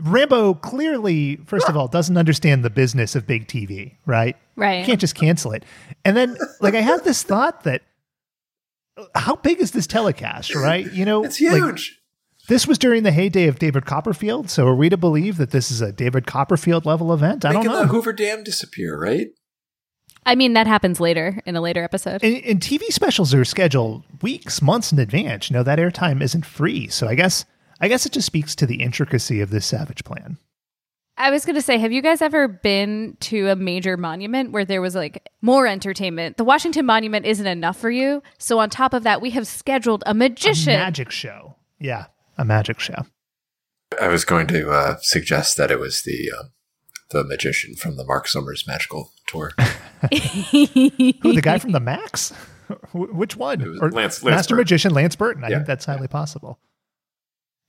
Rambo clearly, first of all, doesn't understand the business of big TV, right? Right. You can't just cancel it. And then, like, I had this thought that how big is this telecast, right? You know, It's huge. this was during the heyday of David Copperfield. So are we to believe that this is a David Copperfield level event? I don't Making know. the Hoover Dam disappear, right? I mean, that happens later in a later episode. and, and TV specials are scheduled weeks, months in advance. You know, that airtime isn't free. So I guess, I guess it just speaks to the intricacy of this Savage plan. I was going to say, have you guys ever been to a major monument where there was like more entertainment? The Washington Monument isn't enough for you. So, on top of that, we have scheduled a magician. A magic show. Yeah, a magic show. I was going to uh, suggest that it was the um, the magician from the Mark Summers magical tour. Who, the guy from the Max? Which one? Lance- Lance Master Burton. Magician Lance Burton. I Yeah. think that's highly possible.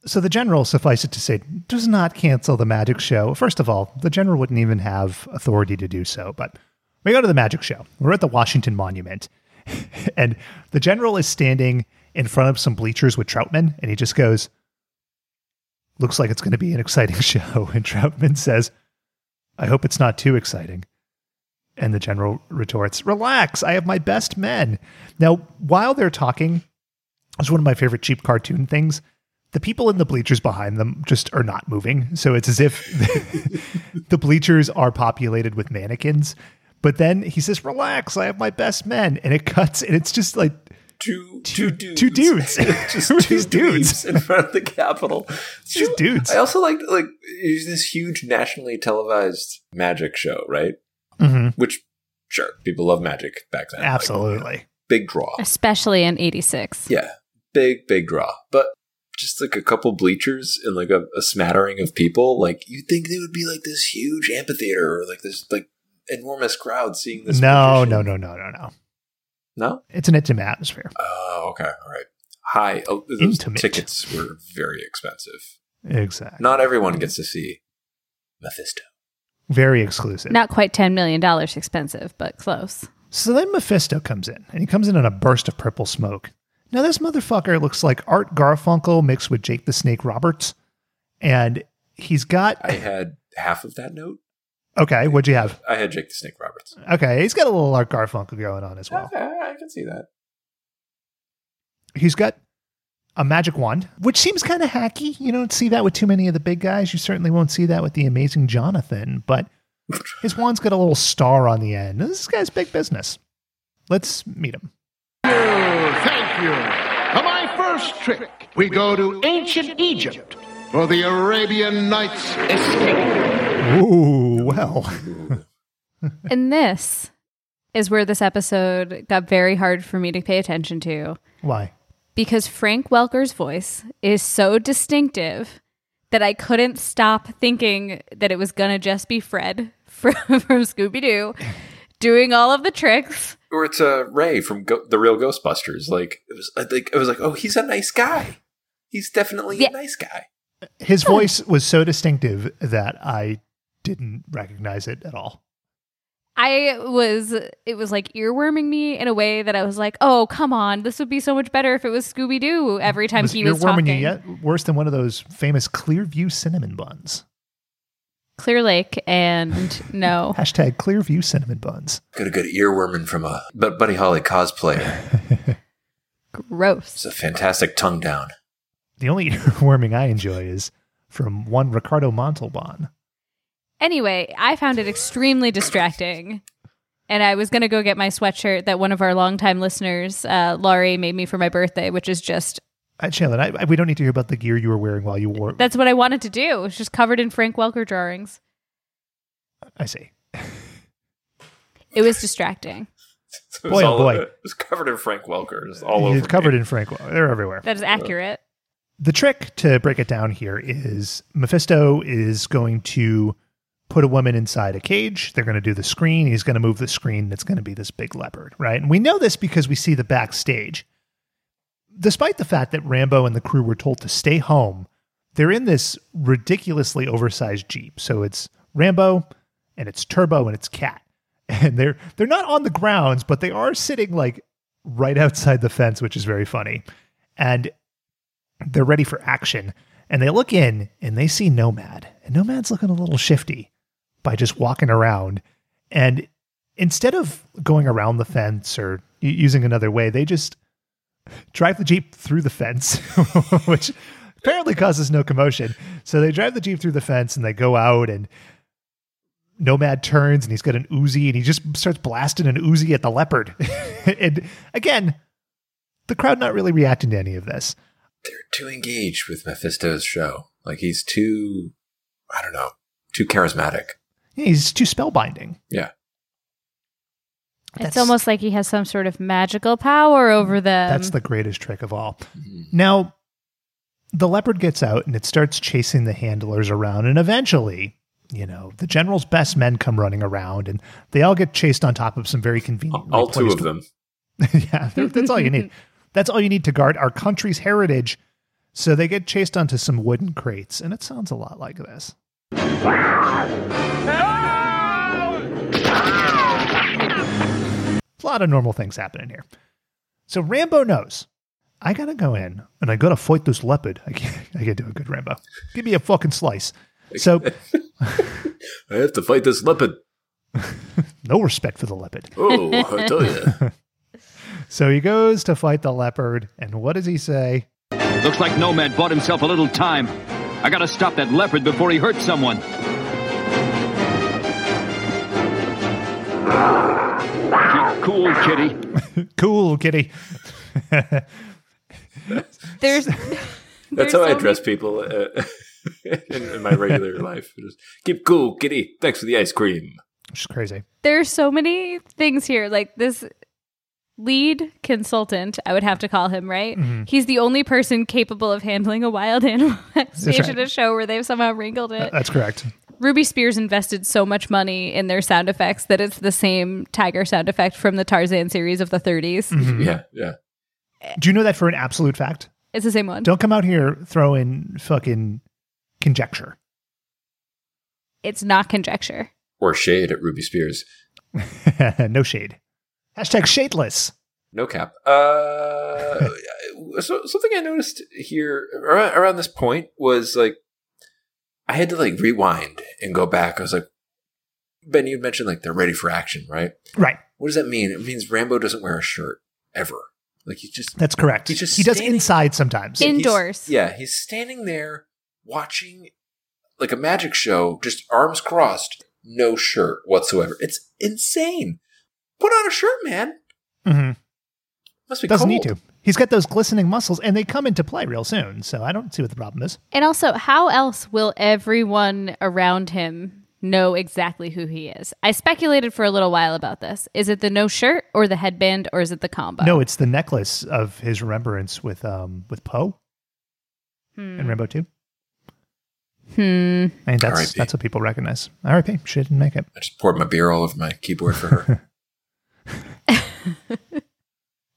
So the general, suffice it to say, does not cancel the magic show. First of all, the general wouldn't even have authority to do so. But we go to the magic show. We're at the Washington Monument, and the general is standing in front of some bleachers with Trautman, and he just goes, "Looks like it's going to be an exciting show." And Trautman says, "I hope it's not too exciting." And the general retorts, Relax, I have my best men. Now, while they're talking, it's one of my favorite cheap cartoon things. The people in the bleachers behind them just are not moving. So it's as if the bleachers are populated with mannequins. But then he says, Relax, I have my best men. And it cuts, and it's just like two, two, dudes. two dudes. just two dudes? dudes in front of the Capitol. It's Just dudes. I also like like it's this huge nationally televised magic show, right? Mhm. Which sure, people love magic back then. Like, Absolutely. big draw. Especially in 86. Yeah, big big draw. But just like a couple bleachers and like a, a smattering of people, like you'd think they would be like this huge amphitheater or like this like enormous crowd seeing this. No, magician. no, no, no, no, no. no. It's an intimate atmosphere. Oh, okay, all right. High. Oh, those Intimate. tickets were very expensive. Exactly. Not everyone gets to see Mephisto. Very exclusive. Not quite $10 million expensive, but close. So then Mephisto comes in, and he comes in in a burst of purple smoke. Now, this motherfucker looks like Art Garfunkel mixed with Jake the Snake Roberts. And he's got. I had half of that note. Okay, what'd you have? I had Jake the Snake Roberts. Okay, he's got a little Art Garfunkel going on as well. Okay, I can see that. He's got a magic wand, which seems kind of hacky. You don't see that with too many of the big guys. You certainly won't see that with the amazing Jonathan, but his wand's got a little star on the end. This guy's big business. Let's meet him. Thank you. For my first trick, we go to ancient Egypt for the Arabian Nights escape. Ooh, well. And this is where this episode got very hard for me to pay attention to Why? because Frank Welker's voice is so distinctive that I couldn't stop thinking that it was going to just be Fred from, from Scooby Doo doing all of the tricks. Or it's uh, Ray from Go- the Real Ghostbusters. Like it was, I think it was like, oh, he's a nice guy. He's definitely a nice guy. His voice was so distinctive that I didn't recognize it at all. I was, it was like earworming me in a way that I was like, oh, come on. This would be so much better if it was Scooby Doo every time was he was earworming talking. you yet? Worse than one of those famous Clearview cinnamon buns. Clear Lake and no. Hashtag Clearview cinnamon buns. Got a good earworming from a Bu- Buddy Holly cosplayer. Gross. It's a fantastic tongue down. The only earworming I enjoy is from one Ricardo Montalban. Anyway, I found it extremely distracting. And I was going to go get my sweatshirt that one of our longtime listeners, uh, Laurie, made me for my birthday, which is just, Uh, Shannon, I, I- we don't need to hear about the gear you were wearing while you wore. that's what I wanted to do. It's just covered in Frank Welker drawings. I see. It was distracting. It was Boy, oh boy. It was covered in Frank Welker. It was all over. It's covered in Frank. They're everywhere. That is accurate. The trick to break it down here is Mephisto is going to put a woman inside a cage. They're going to do the screen. He's going to move the screen. It's going to be this big leopard, right? And we know this because we see the backstage. Despite the fact that Rambo and the crew were told to stay home, they're in this ridiculously oversized Jeep. So it's Rambo and it's Turbo and it's Cat. And they're they're not on the grounds, but they are sitting like right outside the fence, which is very funny. And they're ready for action. And they look in and they see Nomad. And Nomad's looking a little shifty by just walking around. And instead of going around the fence or using another way, they just drive the Jeep through the fence, which apparently causes no commotion. So they drive the Jeep through the fence and they go out and Nomad turns and he's got an Uzi and he just starts blasting an Uzi at the leopard. and again, the crowd not really reacting to any of this. They're too engaged with Mephisto's show. Like he's too, I don't know, too charismatic. He's too spellbinding. Yeah. It's almost like he has some sort of magical power over mm. them. That's the greatest trick of all. Now, the leopard gets out and it starts chasing the handlers around, and eventually, you know, the general's best men come running around, and they all get chased on top of some very convenient. All two of them. yeah, that's all you need. That's all you need to guard our country's heritage. So they get chased onto some wooden crates, and it sounds a lot like this. Ah! Ah! A lot of normal things happening here. So Rambo knows I gotta go in and I gotta fight this leopard. I can't, I can't do a good Rambo. Give me a fucking slice. So I have to fight this leopard. no respect for the leopard. Oh, I tell you. So he goes to fight the leopard, and what does he say? Looks like Nomad bought himself a little time. I gotta stop that leopard before he hurts someone. Keep cool, kitty. cool, kitty. There's That's how I address people uh, in, in my regular life. Just keep cool, kitty. Thanks for the ice cream. Which is crazy. there's so many things here. Like this lead consultant, I would have to call him, right? Mhm. He's the only person capable of handling a wild animal backstage right. at a show where they've somehow wrinkled it. That's correct. Ruby Spears invested so much money in their sound effects that it's the same tiger sound effect from the Tarzan series of the 30s. Mhm. Yeah, yeah. Do you know that for an absolute fact? It's the same one. Don't come out here throwing fucking conjecture. It's not conjecture. Or shade at Ruby Spears. no shade. Hashtag shadeless. No cap. Uh, so something I noticed here around, around this point was like, I had to like rewind and go back. I was like, Ben, you mentioned like they're ready for action, right? Right. What does that mean? It means Rambo doesn't wear a shirt ever. Like he just That's correct. He's just he does standing- inside sometimes. Yeah, he's- Indoors. yeah, he's standing there watching like a magic show, just arms crossed, no shirt whatsoever. It's insane. Put on a shirt, man. Mm-hmm. Must be Doesn't cold. need to. He's got those glistening muscles, and they come into play real soon. So I don't see what the problem is. And also, how else will everyone around him know exactly who he is? I speculated for a little while about this. Is it the no shirt or the headband or is it the combo? No, it's the necklace of his remembrance with um with Poe Hmm. in Rambo Two. Hmm. I mean, that's R.I.P.. that's what people recognize. R.I.P. She didn't make it. I just poured my beer all over my keyboard for her.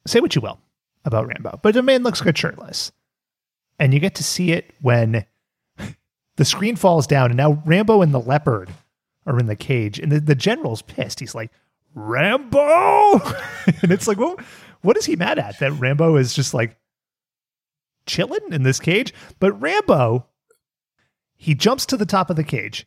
Say what you will about Rambo, but the man looks good shirtless, and you get to see it when the screen falls down, and now Rambo and the leopard are in the cage, and the, the general's pissed. He's like, Rambo, and it's like, well, what is he mad at? That Rambo is just like chilling in this cage, but Rambo, he jumps to the top of the cage,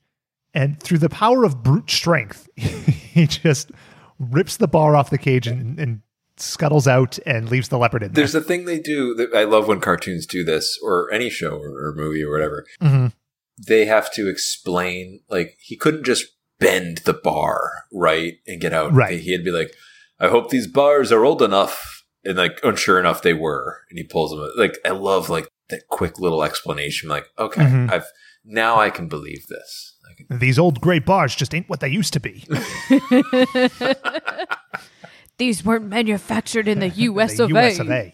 and through the power of brute strength, he just rips the bar off the cage and, and scuttles out and leaves the leopard in there. There's a thing they do that I love when cartoons do this, or any show or, or movie or whatever. Mhm. They have to explain, like, he couldn't just bend the bar, right, and get out. Right. He'd be like, I hope these bars are old enough. And, like, oh, sure enough, they were. And he pulls them. Like, I love, like, that quick little explanation. Like, okay, Mhm. I've, now I can believe this. These old gray bars just ain't what they used to be. These weren't manufactured in the US the of US A. of A.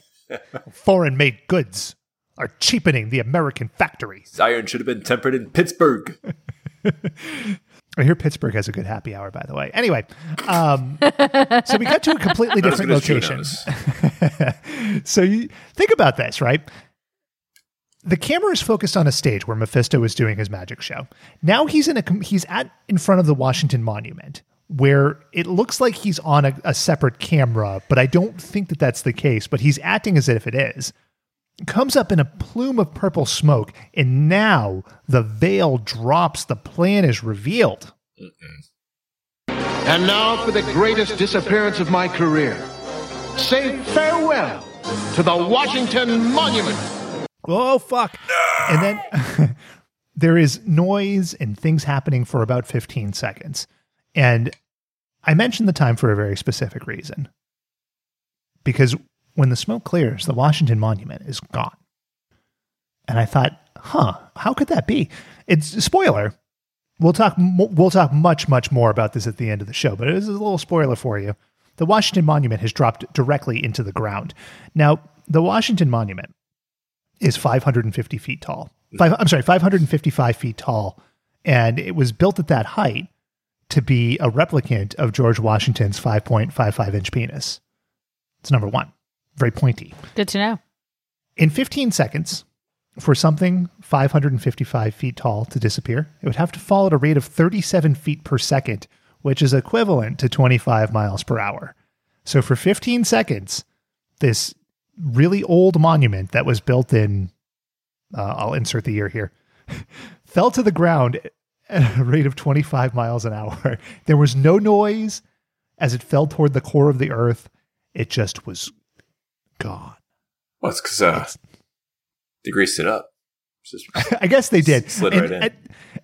Foreign made goods are cheapening the American factories. Iron should have been tempered in Pittsburgh. I hear Pittsburgh has a good happy hour, by the way. Anyway, um, so we got to a completely different location. so you think about this, right? The camera is focused on a stage where Mephisto is doing his magic show. Now he's in a he's at in front of the Washington Monument, where it looks like he's on a, a separate camera, but I don't think that that's the case. But he's acting as if it is. Comes up in a plume of purple smoke, and now the veil drops. The plan is revealed. And now for the greatest disappearance of my career. Say farewell to the Washington Monument. Oh fuck! And then there is noise and things happening for about 15 seconds. And I mentioned the time for a very specific reason. Because when the smoke clears, the Washington Monument is gone. And I thought, huh, how could that be? It's a spoiler. We'll talk we'll talk much much more about this at the end of the show, but it is a little spoiler for you. The Washington Monument has dropped directly into the ground. Now, the Washington Monument is 550 feet tall. Five, I'm sorry, 555 feet tall. And it was built at that height to be a replicant of George Washington's 5.55 inch penis. It's number one. Very pointy. Good to know. In 15 seconds, for something 555 feet tall to disappear, it would have to fall at a rate of 37 feet per second, which is equivalent to 25 miles per hour. So for 15 seconds, this really old monument that was built in, uh, I'll insert the year here, fell to the ground at a rate of 25 miles an hour. There was no noise as it fell toward the core of the earth. It just was gone. Well, it's because uh, they greased it up. Just- I guess they did. Slid and, right in. And,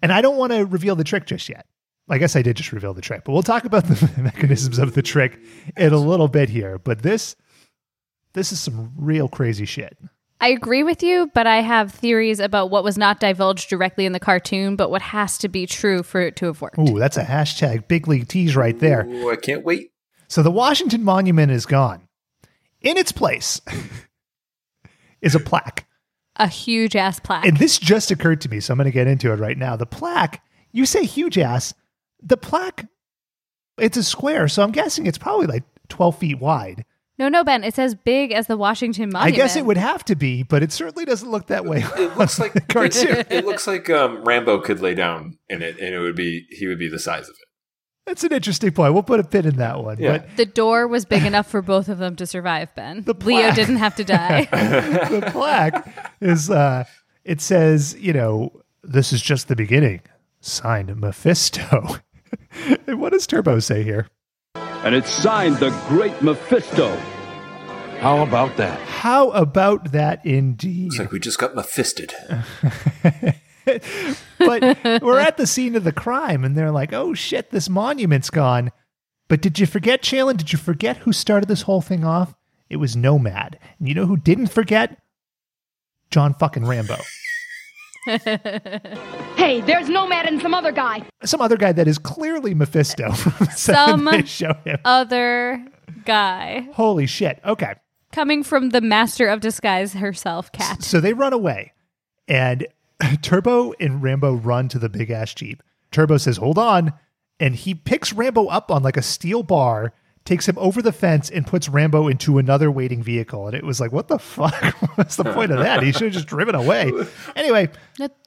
and I don't want to reveal the trick just yet. I guess I did just reveal the trick, but we'll talk about the mechanisms of the trick in a little bit here. But this, this is some real crazy shit. I agree with you, but I have theories about what was not divulged directly in the cartoon, but what has to be true for it to have worked. Ooh, that's a hashtag big league tease right there. Ooh, I can't wait. So the Washington Monument is gone. In its place is a plaque. A huge ass plaque. And this just occurred to me, so I'm going to get into it right now. The plaque, you say huge ass, the plaque, it's a square, so I'm guessing it's probably like 12 feet wide. No, no, Ben. It's as big as the Washington Monument. I guess it would have to be, but it certainly doesn't look that way. It looks like cartoon. it looks like um, Rambo could lay down in it, and it would be he would be the size of it. That's an interesting point. We'll put a pin in that one. Yeah. The door was big enough for both of them to survive, Ben. Leo plaque. didn't have to die. The plaque is, uh, it says, you know, this is just the beginning. Signed Mephisto. And what does Turbo say here? And it's signed the Great Mephisto. How about that? How about that indeed? It's like we just got Mephisted. but we're at the scene of the crime and they're like, oh shit, this monument's gone. But did you forget, Shailen? Did you forget who started this whole thing off? It was Nomad. And you know who didn't forget? John fucking Rambo. Hey, there's Nomad and some other guy. Some other guy that is clearly Mephisto. So Some they show him. other guy Holy shit. Okay. coming from the master of disguise herself, Cat. So they run away, and Turbo and Rambo run to the big ass Jeep. Turbo says, Hold on. And he picks Rambo up on like a steel bar, takes him over the fence, and puts Rambo into another waiting vehicle. And it was like, What the fuck? What's the point of that? He should have just driven away. Anyway,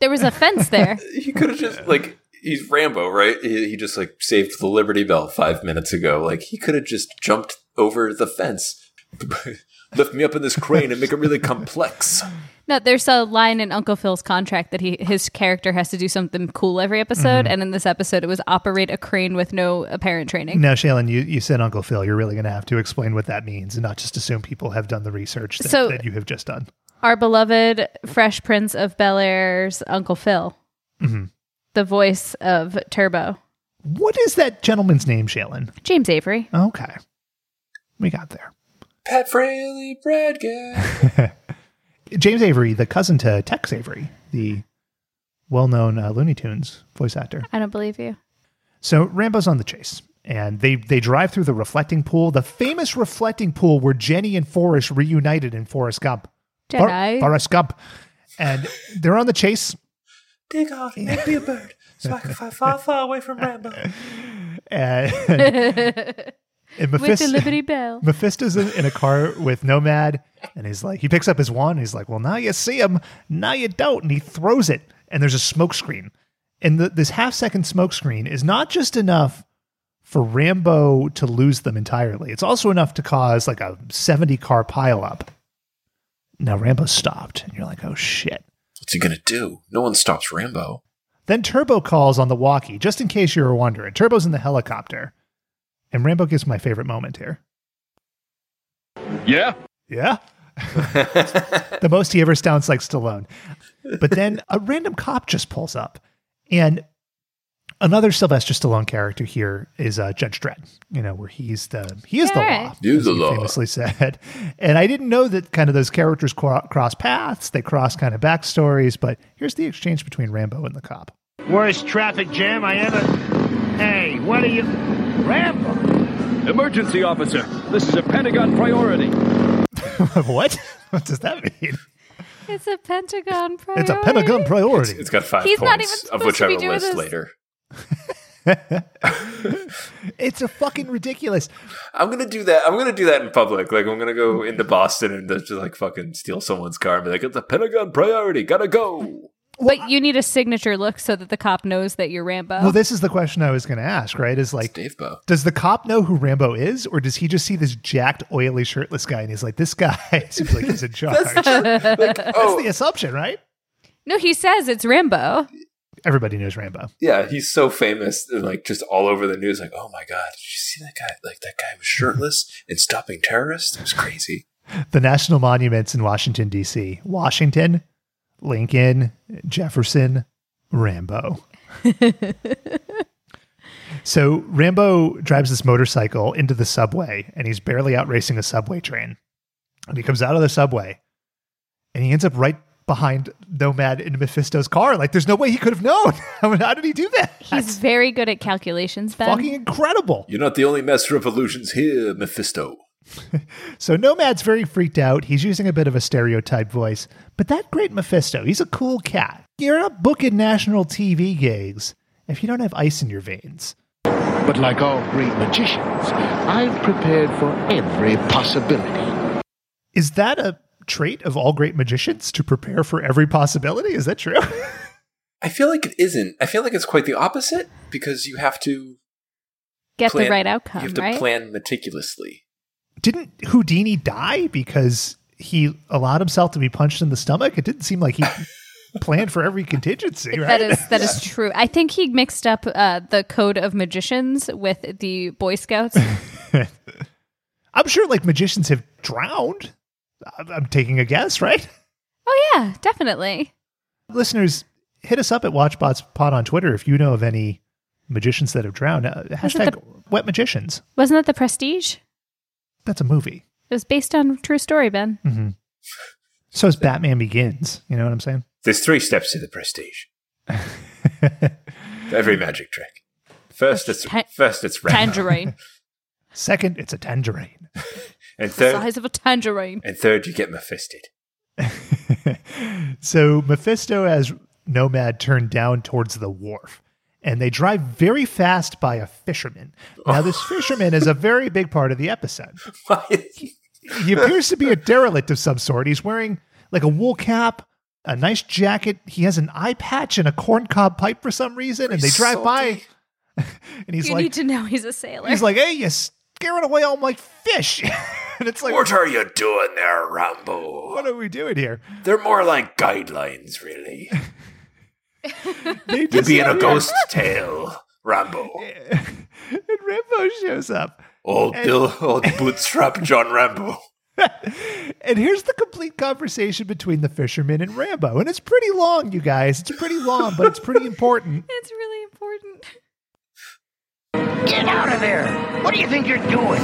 There was a fence there. he could have just like he's Rambo, right? He, he just like saved the Liberty Bell five minutes ago. Like he could have just jumped over the fence, lift me up in this crane, and make it really complex. No, there's a line in Uncle Phil's contract that he his character has to do something cool every episode, Mhm. and in this episode, it was operate a crane with no apparent training. now, Shaylin, you, you said Uncle Phil. You're really going to have to explain what that means and not just assume people have done the research that, So- that you have just done. Our beloved Fresh Prince of Bel Air's Uncle Phil, Mhm. the voice of Turbo, What is that gentleman's name, Shaylin? James Avery. Okay. We got there. Pat Fraley, Brad guy. James Avery, the cousin to Tex Avery, the well-known uh, Looney Tunes voice actor. I don't believe you. So Rambo's on the chase, and they they drive through the reflecting pool, the famous reflecting pool where Jenny and Forrest reunited in Forrest Gump. For- Jedi. Forrest Gump, and they're on the chase. Dig off, make me a bird, so I can fly far, far away from Rambo. And, and With the Liberty Bell. Mephisto's in, in a car with Nomad, and he's like, he picks up his wand. And he's like, well, now you see him, now you don't, and he throws it, and there's a smoke screen, and the, this half second smoke screen is not just enough for Rambo to lose them entirely. It's also enough to cause like a 70 car pileup. Now Rambo stopped, and you're like, oh shit. What's he gonna do? No one stops Rambo. Then Turbo calls on the walkie, just in case you were wondering. Turbo's in the helicopter. And Rambo gives my favorite moment here. Yeah? Yeah. the most he ever sounds like Stallone. But then a random cop just pulls up. And another Sylvester Stallone character here is uh, Judge Dredd, you know, where he's the he is the law. He's as the he law. Famously said. And I didn't know that kind of those characters cro- cross paths, they cross kind of backstories, but here's the exchange between Rambo and the cop. Worst traffic jam I ever. Hey, what are you. Rambo! Emergency officer, this is a Pentagon priority. what? What does that mean? It's a Pentagon priority. It's a Pentagon priority. It's got five He's not even points, of which to I will list this. later. It's a fucking ridiculous. I'm gonna do that. I'm gonna do that in public. Like I'm gonna go into Boston and just like fucking steal someone's car and be like, "It's a Pentagon priority. Gotta go." But you need a signature look so that the cop knows that you're Rambo. Well, this is the question I was going to ask, right? Is like, Dave Bow. does the cop know who Rambo is, or does he just see this jacked, oily, shirtless guy and he's like, this guy seems like he's in charge? That's, oh. the assumption, right? no, he says it's Rambo. Everybody knows Rambo. Yeah, he's so famous and like just all over the news. Like, oh my god, did you see that guy? Like that guy was shirtless and stopping terrorists. It was crazy. The national monuments in Washington, D.C. Washington, Lincoln, Jefferson, Rambo. so Rambo drives this motorcycle into the subway and he's barely out racing a subway train. And he comes out of the subway and he ends up right behind Nomad in Mephisto's car. Like, there's no way he could have known. I mean, how did he do that? He's very good at calculations, Ben. Fucking incredible. You're not the only master of illusions here, Mephisto. So Nomad's very freaked out. He's using a bit of a stereotype voice, but that great Mephisto, he's a cool cat. You're not booking national TV gigs if you don't have ice in your veins. But like all great magicians, I've prepared for every possibility. Is that a trait of all great magicians to prepare for every possibility? Is that true? I feel like it isn't. I feel like it's quite the opposite because you have to Get plan- the right outcome, You have to right? plan meticulously. Didn't Houdini die because he allowed himself to be punched in the stomach? It didn't seem like he planned for every contingency, right? That is that is true. I think he mixed up uh, the code of magicians with the Boy Scouts. I'm sure like magicians have drowned. I'm, I'm taking a guess, right? oh yeah, definitely. Listeners, hit us up at WatchBots Pod on Twitter if you know of any magicians that have drowned. Uh, hashtag wet magicians. Wasn't that the Prestige? That's a movie. It was based on true story, Ben. Mm-hmm. So is Batman Begins. You know what I'm saying? There's three steps to the prestige. Every magic trick. First, it's Ta- first it's Rambo. Tangerine. Second, it's a tangerine. and the third, size of a tangerine. and third, you get Mephisted. so Mephisto has Nomad turned down towards the wharf, and they drive very fast by a fisherman. Now, this fisherman is a very big part of the episode. he appears to be a derelict of some sort. He's wearing like a wool cap, a nice jacket. He has an eye patch and a corncob pipe for some reason, and they drive by. and he's like, you like, need to know he's a sailor. he's like, "Hey, you're scaring away all my fish!" and it's like, What are you doing there, Rambo? what are we doing here? They're more like guidelines, really. They You're being a ghost tale, Rambo. and Rambo shows up. Old And- Bill, old bootstrap John Rambo. And here's the complete conversation between the fisherman and Rambo. And it's pretty long, you guys. It's pretty long, but it's pretty important. it's really important. Get out of there! What do you think you're doing?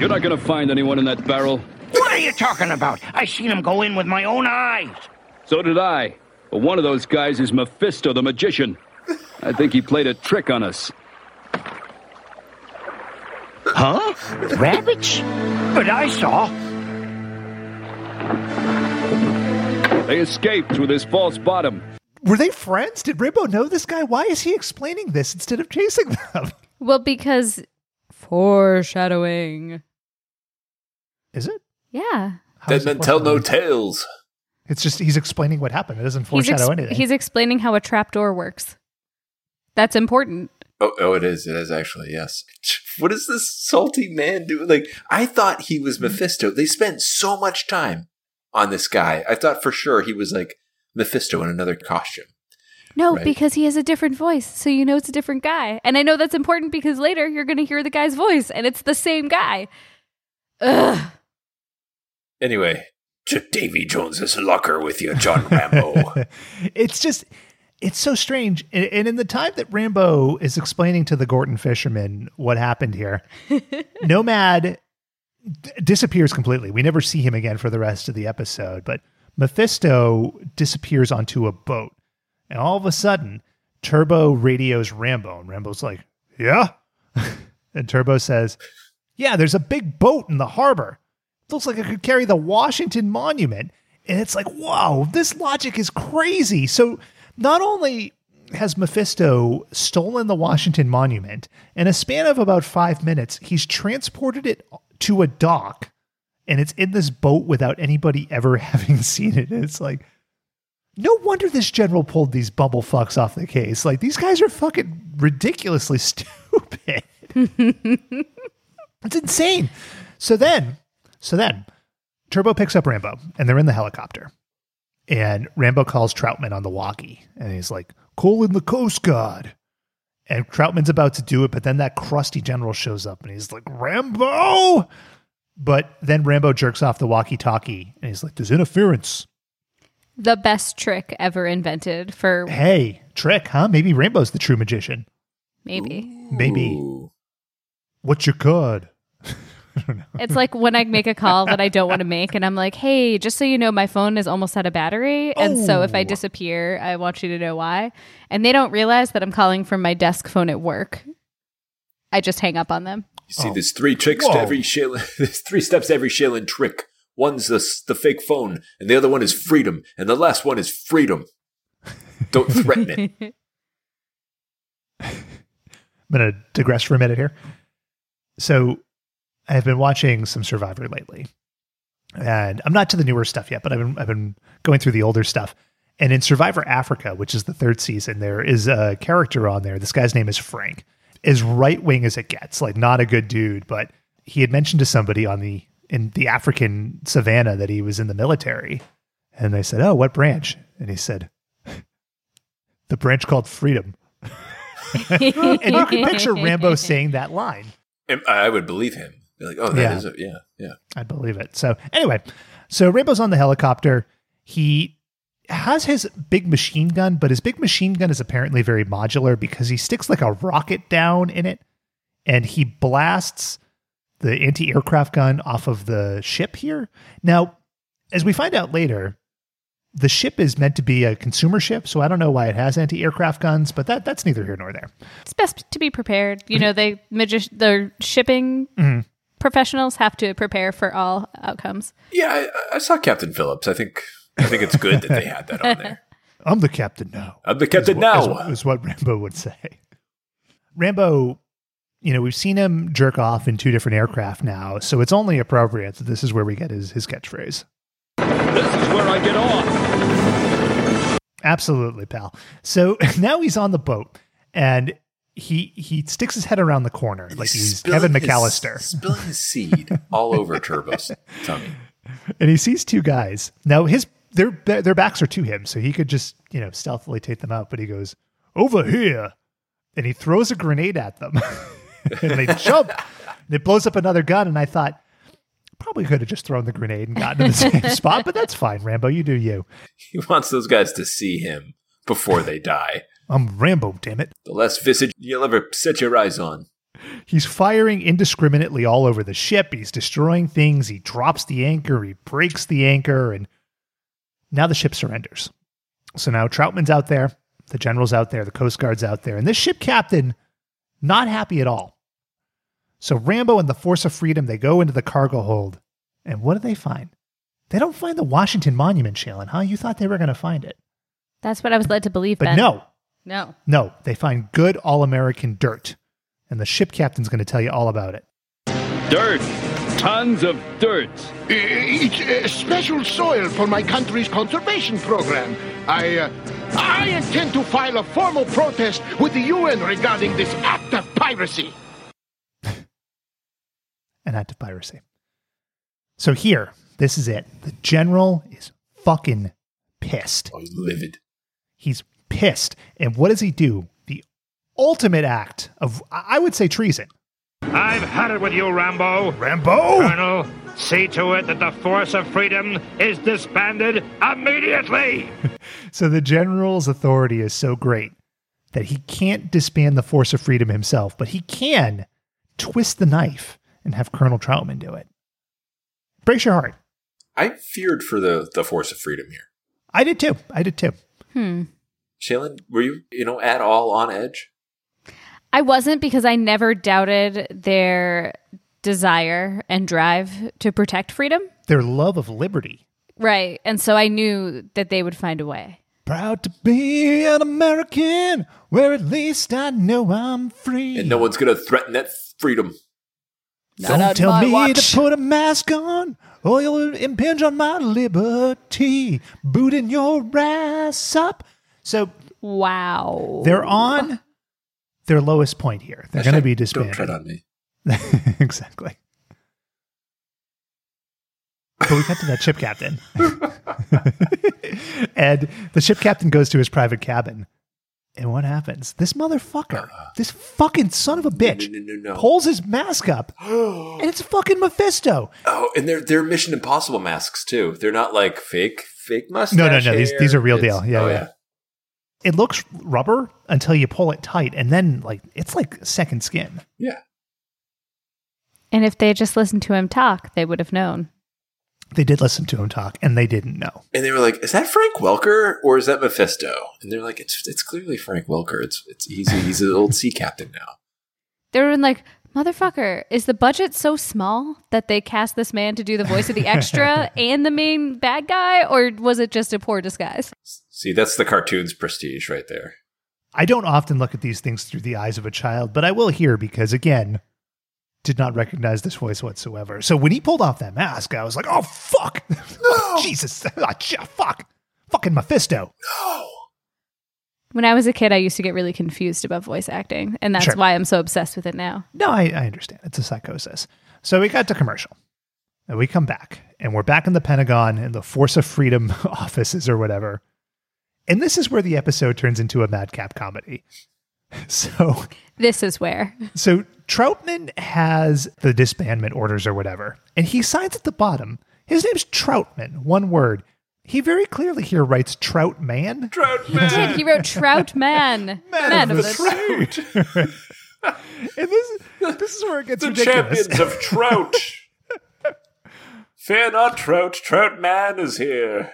You're not going to find anyone in that barrel. What are you talking about? I seen him go in with my own eyes. So did I. But one of those guys is Mephisto the magician. I think he played a trick on us. Huh? Rabbits? But I saw. They escaped with his false bottom. Were they friends? Did Rambo know this guy? Why is he explaining this instead of chasing them? Well, because foreshadowing. Is it? Yeah. How Dead men tell no tales. It's just he's explaining what happened. It doesn't He's, foreshadow ex- anything. he's explaining how a trapdoor works. That's important. Oh, oh, it is. It is actually. Yes. What is this salty man doing? Like, I thought he was Mephisto. They spent so much time on this guy. I thought for sure he was like Mephisto in another costume. No, Right. because he has a different voice, so you know it's a different guy. And I know that's important because later you're going to hear the guy's voice, and it's the same guy. Ugh. Anyway, to Davy Jones's locker with you, John Rambo. it's just it's so strange. And, and in the time that Rambo is explaining to the Gorton fisherman what happened here, Nomad d- disappears completely. We never see him again for the rest of the episode. But Mephisto disappears onto a boat, and all of a sudden, Turbo radios Rambo, and Rambo's like, "Yeah," and Turbo says, "Yeah, there's a big boat in the harbor. Looks like it could carry the Washington Monument." And it's like, whoa, this logic is crazy. So not only has Mephisto stolen the Washington Monument, in a span of about five minutes, he's transported it to a dock and it's in this boat without anybody ever having seen it. And it's like, no wonder this general pulled these bubble fucks off the case. Like, these guys are fucking ridiculously stupid. it's insane. So then, so then, Turbo picks up Rambo and they're in the helicopter. And Rambo calls Trautman on the walkie and he's like, call in the Coast Guard. And Trautman's about to do it, but then that crusty general shows up and he's like, Rambo! But then Rambo jerks off the walkie talkie and he's like, there's interference. The best trick ever invented for Hey, trick, huh? Maybe Rambo's the true magician. maybe. Maybe. Ooh. What's your code? It's like when I make a call that I don't want to make, and I'm like, hey, just so you know, my phone is almost out of battery. And so if I Oh. disappear, I want you to know why. And they don't realize that I'm calling from my desk phone at work. I just hang up on them. You see, Oh. there's three tricks Whoa. to every Shaylin. There's three steps to every Shaylin trick. One's the the fake phone, and the other one is freedom, and the last one is freedom. Don't threaten it. I'm going to digress for a minute here. So, I've been watching some Survivor lately, and I'm not to the newer stuff yet, but I've been I've been going through the older stuff. And in Survivor Africa, which is the third season, there is a character on there. This guy's name is Frank. As right wing as it gets, like not a good dude, but he had mentioned to somebody on the in the African savannah that he was in the military, and they said, "Oh, what branch?" And he said, the branch called Freedom. and you can picture Rambo saying that line. I would believe him. Be like, oh, that is Yeah. a, yeah, yeah. I believe it. So anyway, so Rambo's on the helicopter. He has his big machine gun, but his big machine gun is apparently very modular because he sticks like a rocket down in it and he blasts the anti-aircraft gun off of the ship here. Now, as we find out later, the ship is meant to be a consumer ship, so I don't know why it has anti-aircraft guns, but that that's neither here nor there. It's best to be prepared. You know, they magi- the shipping Mhm. Professionals have to prepare for all outcomes. Yeah, I, I saw Captain Phillips. I think I think it's good that they had that on there. I'm the captain now. I'm the captain is now. Is, is what Rambo would say. Rambo, you know, we've seen him jerk off in two different aircraft now, so it's only appropriate that this is where we get his, his catchphrase. This is where I get off. Absolutely, pal. So now he's on the boat and he he sticks his head around the corner like he's Spilling Kevin his- McAllister. spilling his seed all over Turbo's tummy. and he sees two guys. Now his their their backs are to him, so he could just you know stealthily take them out. But he goes over here, and he throws a grenade at them, and they jump. And it blows up another gun. And I thought probably could have just thrown the grenade and gotten to the same spot, but that's fine, Rambo. You do you. He wants those guys to see him before they die. I'm Rambo, damn it. The last visage you'll ever set your eyes on. He's firing indiscriminately all over the ship. He's destroying things. He drops the anchor. He breaks the anchor. And now the ship surrenders. So now Trautman's out there. The general's out there. The Coast Guard's out there. And this ship captain, not happy at all. So Rambo and the Force of Freedom, they go into the cargo hold. And what do they find? They don't find the Washington Monument, Shailen, huh? You thought they were going to find it. That's what I was led to believe. But Ben. no, no. no, they find good all American dirt. And the ship captain's going to tell you all about it. Dirt. Tons of dirt. It's uh, special soil for my country's conservation program. I, uh, I intend to file a formal protest with the UN regarding this act of piracy. an act of piracy. So here, this is it. The general is fucking pissed. Oh, he's livid. He's pissed. And what does he do? The ultimate act of, I I would say, treason. I've had it with you, Rambo. Rambo! Colonel, see to it that the Force of Freedom is disbanded immediately. So the general's authority is so great that he can't disband the Force of Freedom himself, but he can twist the knife and have Colonel Trautman do it. Brace your heart. I feared for the, the force of freedom here. I did too. I did too. Hmm. Shaylin, were you, you know, at all on edge? I wasn't because I never doubted their desire and drive to protect freedom. Their love of liberty. Right. And so I knew that they would find a way. Proud to be an American, where at least I know I'm free. And no one's going to threaten that freedom. Don't tell me to put a mask on, or you'll impinge on my liberty. Booting your ass up. So Wow. they're on their lowest point here. They're going to be disbanded. Don't tread on me. exactly. But we got to that ship captain. and the ship captain goes to his private cabin. And what happens? This motherfucker, uh-uh. this fucking son of a bitch, no, no, no. pulls his mask up. Oh, and it's fucking Mephisto. Oh, and they're they're Mission Impossible masks too. They're not like fake fake mustache. No, no, no. These these are real It's- deal. Yeah, oh, yeah. It looks rubber until you pull it tight, and then like it's like second skin. Yeah. And if they just listened to him talk, they would have known. They did listen to him talk, and they didn't know. And they were like, "Is that Frank Welker or is that Mephisto?" And they're like, "It's it's clearly Frank Welker. It's it's he's he's an old sea captain now." They were like, motherfucker, is the budget so small that they cast this man to do the voice of the extra and the main bad guy? Or was it just a poor disguise? See, that's the cartoon's prestige right there. I don't often look at these things through the eyes of a child, but I will here because again, did not recognize this voice whatsoever. So when he pulled off that mask, I was like, "Oh fuck, Jesus, Ah, fuck, fucking Mephisto." When I was a kid, I used to get really confused about voice acting, and that's Sure. why I'm so obsessed with it now. No, I, I understand. It's a psychosis. So we got to commercial, and we come back, and we're back in the Pentagon in the Force of Freedom offices or whatever, And this is where the episode turns into a madcap comedy. So This is where. so Trautman has the disbandment orders or whatever, and he signs at the bottom. His name's Trautman, one word. He very clearly here writes Trout Man. Trout He did. He wrote Trout Man. Man, of the, Trout. and this, this is where it gets The ridiculous. champions of Trout. Fear not, Trout. Trout Man is here.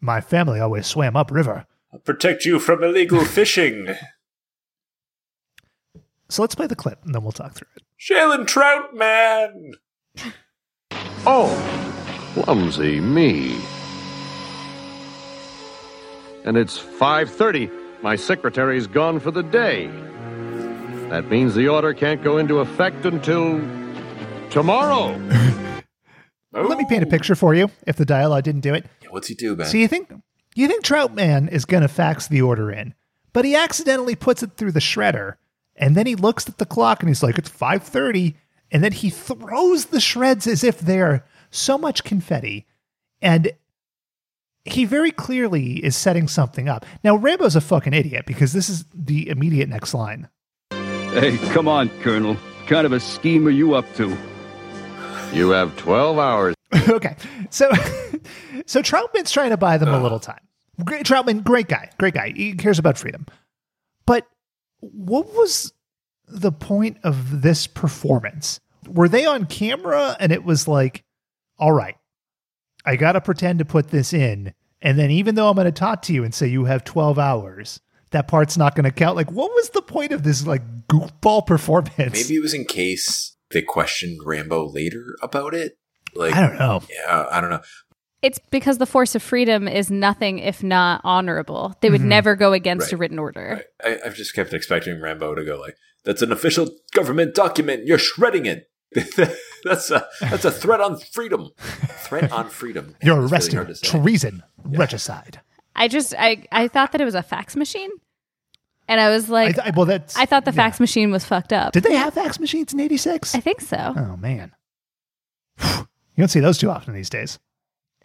My family always swam upriver. I'll protect you from illegal fishing. So let's play the clip and then we'll talk through it. Shailen Trout Man. Oh, clumsy me. And it's 5:30. My secretary's gone for the day. That means the order can't go into effect until tomorrow. Let me paint a picture for you if the dialogue didn't do it. What's he do, Ben? So you think you think Trautman is gonna fax the order in, but he accidentally puts it through the shredder, and then he looks at the clock and he's like, "It's 5.30, and then he throws the shreds as if they're so much confetti, and he very clearly is setting something up. Now Rambo's a fucking idiot because this is the immediate next line. Hey, come on, Colonel. What kind of a scheme are you up to? You have 12 hours. okay, so so Trautman's trying to buy them a little time. Great, Trautman, great guy, great guy. He cares about freedom. But what was the point of this performance? Were they on camera and it was like, all right, I got to pretend to put this in. And then even though I'm going to talk to you and say you have 12 hours, that part's not going to count. Like, what was the point of this like goofball performance? Maybe it was in case they questioned Rambo later about it. Like I don't know. Yeah, I don't know. it's because the force of freedom is nothing if not honorable. They would Mhm. never go against a written order. I, I've just kept expecting Rambo to go like, "That's an official government document. You're shredding it. that's a that's a threat on freedom. Threat on freedom. You're It's really arrested. hard to say. treason, regicide. I just I I thought that it was a fax machine, and I was like, I, I, well, that's I thought the fax machine was fucked up. Did they have fax machines in '86? I think so. Oh man, you don't see those too often these days.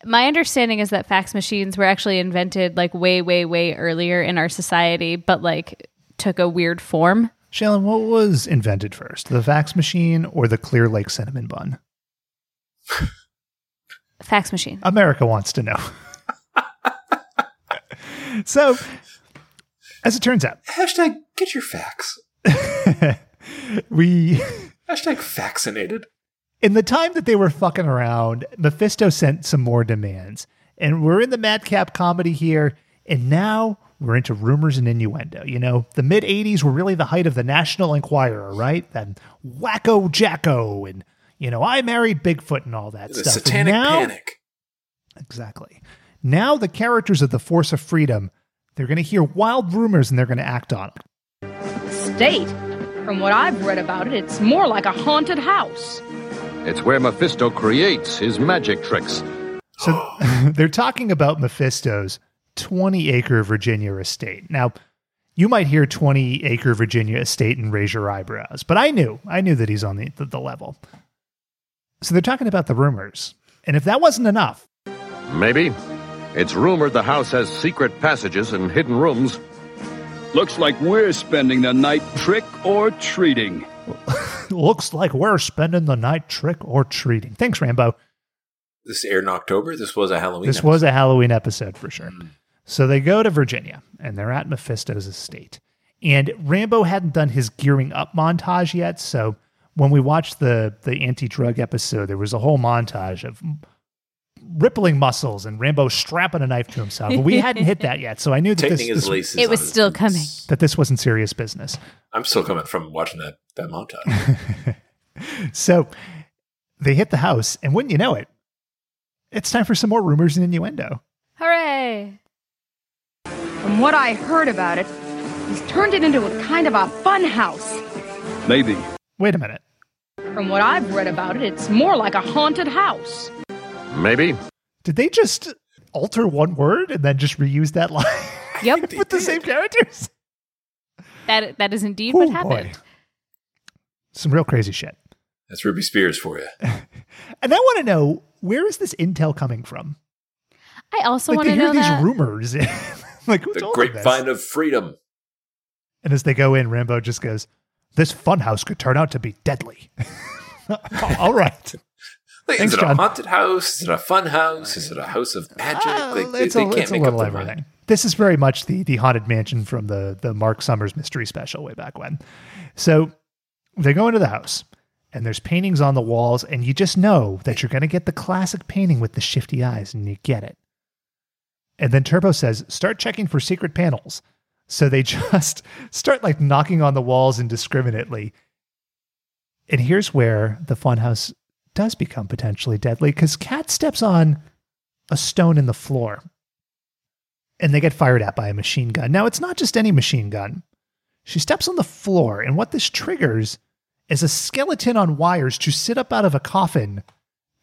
My understanding is that fax machines were actually invented like way, way, way earlier in our society, but like took a weird form. Shailen, what was invented first, the fax machine or the Clear Lake cinnamon bun? Fax machine. America wants to know. so, as it turns out, Hashtag get your facts. we Hashtag vaccinated. in the time that they were fucking around, Mephisto sent some more demands. And we're in the madcap comedy here, and now we're into rumors and innuendo. You know, the mid 80s were really the height of the National Enquirer, right? That wacko jacko, and, you know, I married Bigfoot and all that The stuff. And satanic now- panic. Exactly. Now the characters of the Force of Freedom, they're going to hear wild rumors and they're going to act on it. State. From what I've read about it, it's more like a haunted house. It's where Mephisto creates his magic tricks. So they're talking about Mephisto's 20 acre Virginia estate. Now, you might hear 20 acre Virginia estate and raise your eyebrows, but I knew, I knew that he's on the, the, the level. So they're talking about the rumors. And if that wasn't enough, Maybe. It's rumored the house has secret passages and hidden rooms. Looks like we're spending the night trick or treating. looks like we're spending the night trick or treating. Thanks, Rambo. This aired in October. This was a Halloween. This was a Halloween episode for sure. Hmm. So they go to Virginia and they're at Mephisto's estate. And Rambo hadn't done his gearing up montage yet. So when we watched the the anti drug episode, there was a whole montage of rippling muscles and Rambo strapping a knife to himself. But we hadn't hit that yet. So I knew that this, his this- It was still boots. coming. that this wasn't serious business. I'm still coming from watching that that montage. So they hit the house, and wouldn't you know it, it's time for some more rumors and innuendo. Hooray! From what I heard about it, he's turned it into a kind of a fun house. Maybe. Wait a minute. From what I've read about it, it's more like a haunted house. Maybe. Did they just alter one word and then just reuse that line Yep, with the same characters? that that is indeed Oh, what boy. happened. Some real crazy shit. That's Ruby Spears for you. And I want to know where is this intel coming from? I also like want to hear know these that. rumors. like, The grapevine of freedom. And as they go in, Rambo just goes, This funhouse could turn out to be deadly. All right. Like, Thanks, is it John. a haunted house? Is it a fun house? Is it a house of oh, magic? like, they, it's they a, can't make little up their mind. This is very much the the haunted mansion from the the Marc Summers mystery special way back when. So they go into the house, and there's paintings on the walls, and you just know that you're going to get the classic painting with the shifty eyes, and you get it. And then Turbo says, "Start checking for secret panels." So they just start like knocking on the walls indiscriminately. And here's where the funhouse does become potentially deadly because Cat steps on a stone in the floor and they get fired at by a machine gun. Now, it's not just any machine gun. She steps on the floor, and what this triggers is a skeleton on wires to sit up out of a coffin,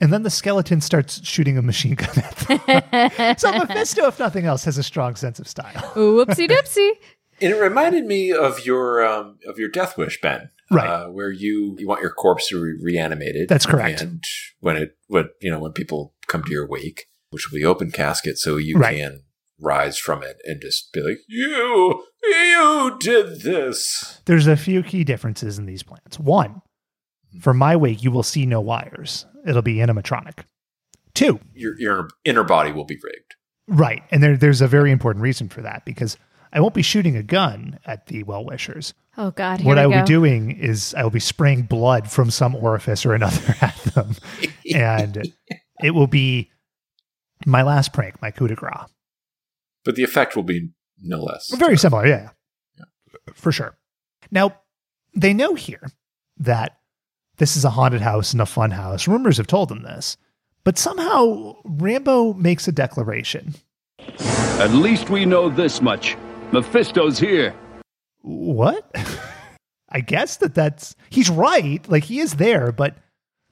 and then the skeleton starts shooting a machine gun at them. so Mephisto, if nothing else, has a strong sense of style. Whoopsie doopsie. And it reminded me of your um, of your death wish, Ben. Right. Uh, where you you want your corpse to be reanimated. That's correct. And when it when you know when people come to your wake, which will be open casket, so you Right. can rise from it and just be like, "You, you did this." There's a few key differences in these plans. One, for my wake, you will see no wires. It'll be animatronic. Two, Your your inner body will be rigged. Right. And there, there's a very important reason for that because I won't be shooting a gun at the well wishers. Oh God, here What I will go. be doing is I will be spraying blood from some orifice or another at them. and it will be my last prank, my coup de grace. But the effect will be no less. Very similar, yeah. For sure. Now, they know here that this is a haunted house and a fun house. Rumors have told them this. But somehow Rambo makes a declaration. At least we know this much. Mephisto's here. What? I guess that that's he's right. Like he is there, but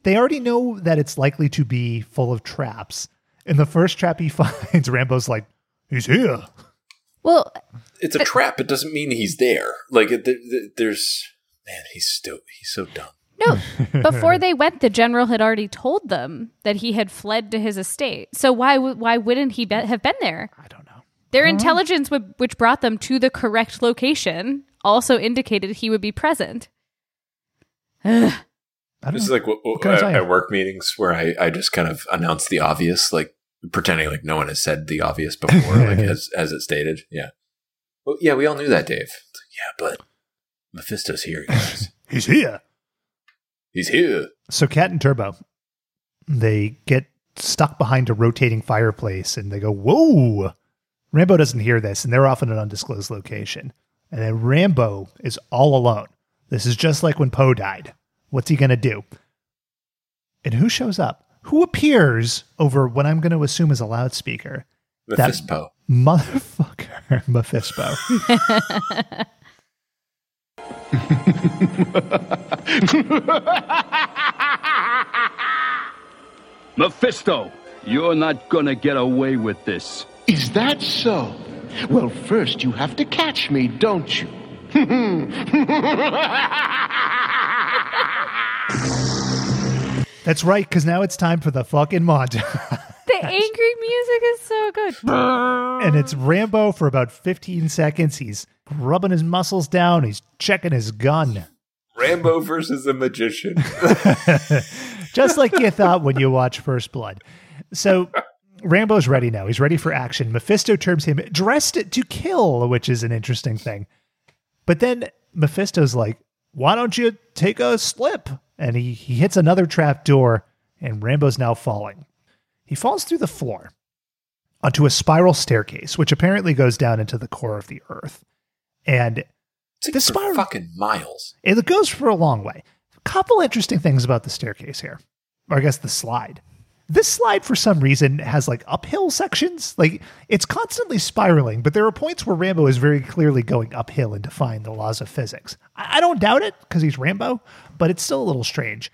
they already know that it's likely to be full of traps. And the first trap he finds, Rambo's like, "He's here." Well, It's a trap. It doesn't mean he's there. Like it, th- th- there's man, he's so he's so dumb. No, before they went, the general had already told them that he had fled to his estate. So why w- why wouldn't he be- have been there? I don't know. Their intelligence, would, which brought them to the correct location, also indicated he would be present. Ugh. I don't This is like what, What can I at, at work meetings where I, I just kind of announce the obvious, like pretending like no one has said the obvious before, like as as it stated. Yeah. Well, yeah, we all knew that, Dave. Like, yeah, but Mephisto's here, guys. He's here. He's here. So Cat and Turbo, they get stuck behind a rotating fireplace and they go, Whoa. Rambo doesn't hear this, and they're off in an undisclosed location. And then Rambo is all alone. This is just like when Poe died. What's he going to do? And who shows up? Who appears over what I'm going to assume is a loudspeaker? That Mephispo. Motherfucker, Mephispo. Mephisto, you're not gonna get away with this. Is that so? Well, first you have to catch me, don't you? That's right, because now it's time for the fucking montage. The angry music is so good. and it's Rambo for about 15 seconds. He's rubbing his muscles down. He's checking his gun. Rambo versus a magician. Just like you thought when you watch First Blood. So Rambo's ready now. He's ready for action. Mephisto terms him dressed to kill, which is an interesting thing. But then Mephisto's like, why don't you take a slip? And he, he hits another trap door, and Rambo's now falling. He falls through the floor onto a spiral staircase, which apparently goes down into the core of the earth. And it's this spiral fucking miles. it goes for a long way. A couple interesting things about the staircase here, or I guess the slide. This slide, for some reason, has like uphill sections. Like it's constantly spiraling, but there are points where Rambo is very clearly going uphill and defying the laws of physics. I, I don't doubt it because he's Rambo, but it's still a little strange.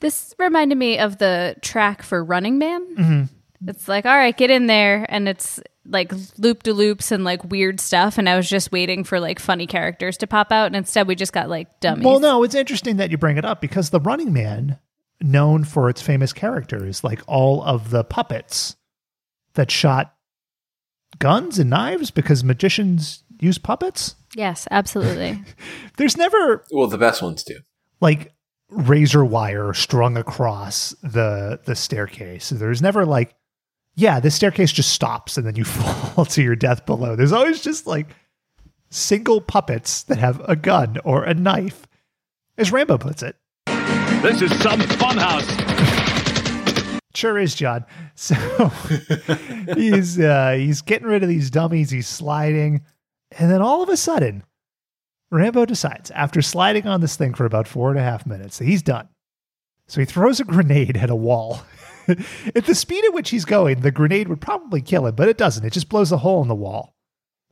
This reminded me of the track for Running Man. Mhm. It's like, all right, get in there, and it's like loop de loops and like weird stuff. And I was just waiting for like funny characters to pop out, and instead we just got like dummies. Well, no, it's interesting that you bring it up because the Running Man, known for its famous characters, like all of the puppets that shot guns and knives because magicians use puppets? Yes, absolutely. There's never Well, the best ones do. like razor wire strung across the the staircase. There's never like, yeah, the staircase just stops and then you fall to your death below. There's always just like single puppets that have a gun or a knife, as Rambo puts it. This is some funhouse. Sure is, John. So he's uh, he's getting rid of these dummies. He's sliding, and then all of a sudden, Rambo decides after sliding on this thing for about four and a half minutes that he's done. So he throws a grenade at a wall. at the speed at which he's going, the grenade would probably kill him, but it doesn't. It just blows a hole in the wall,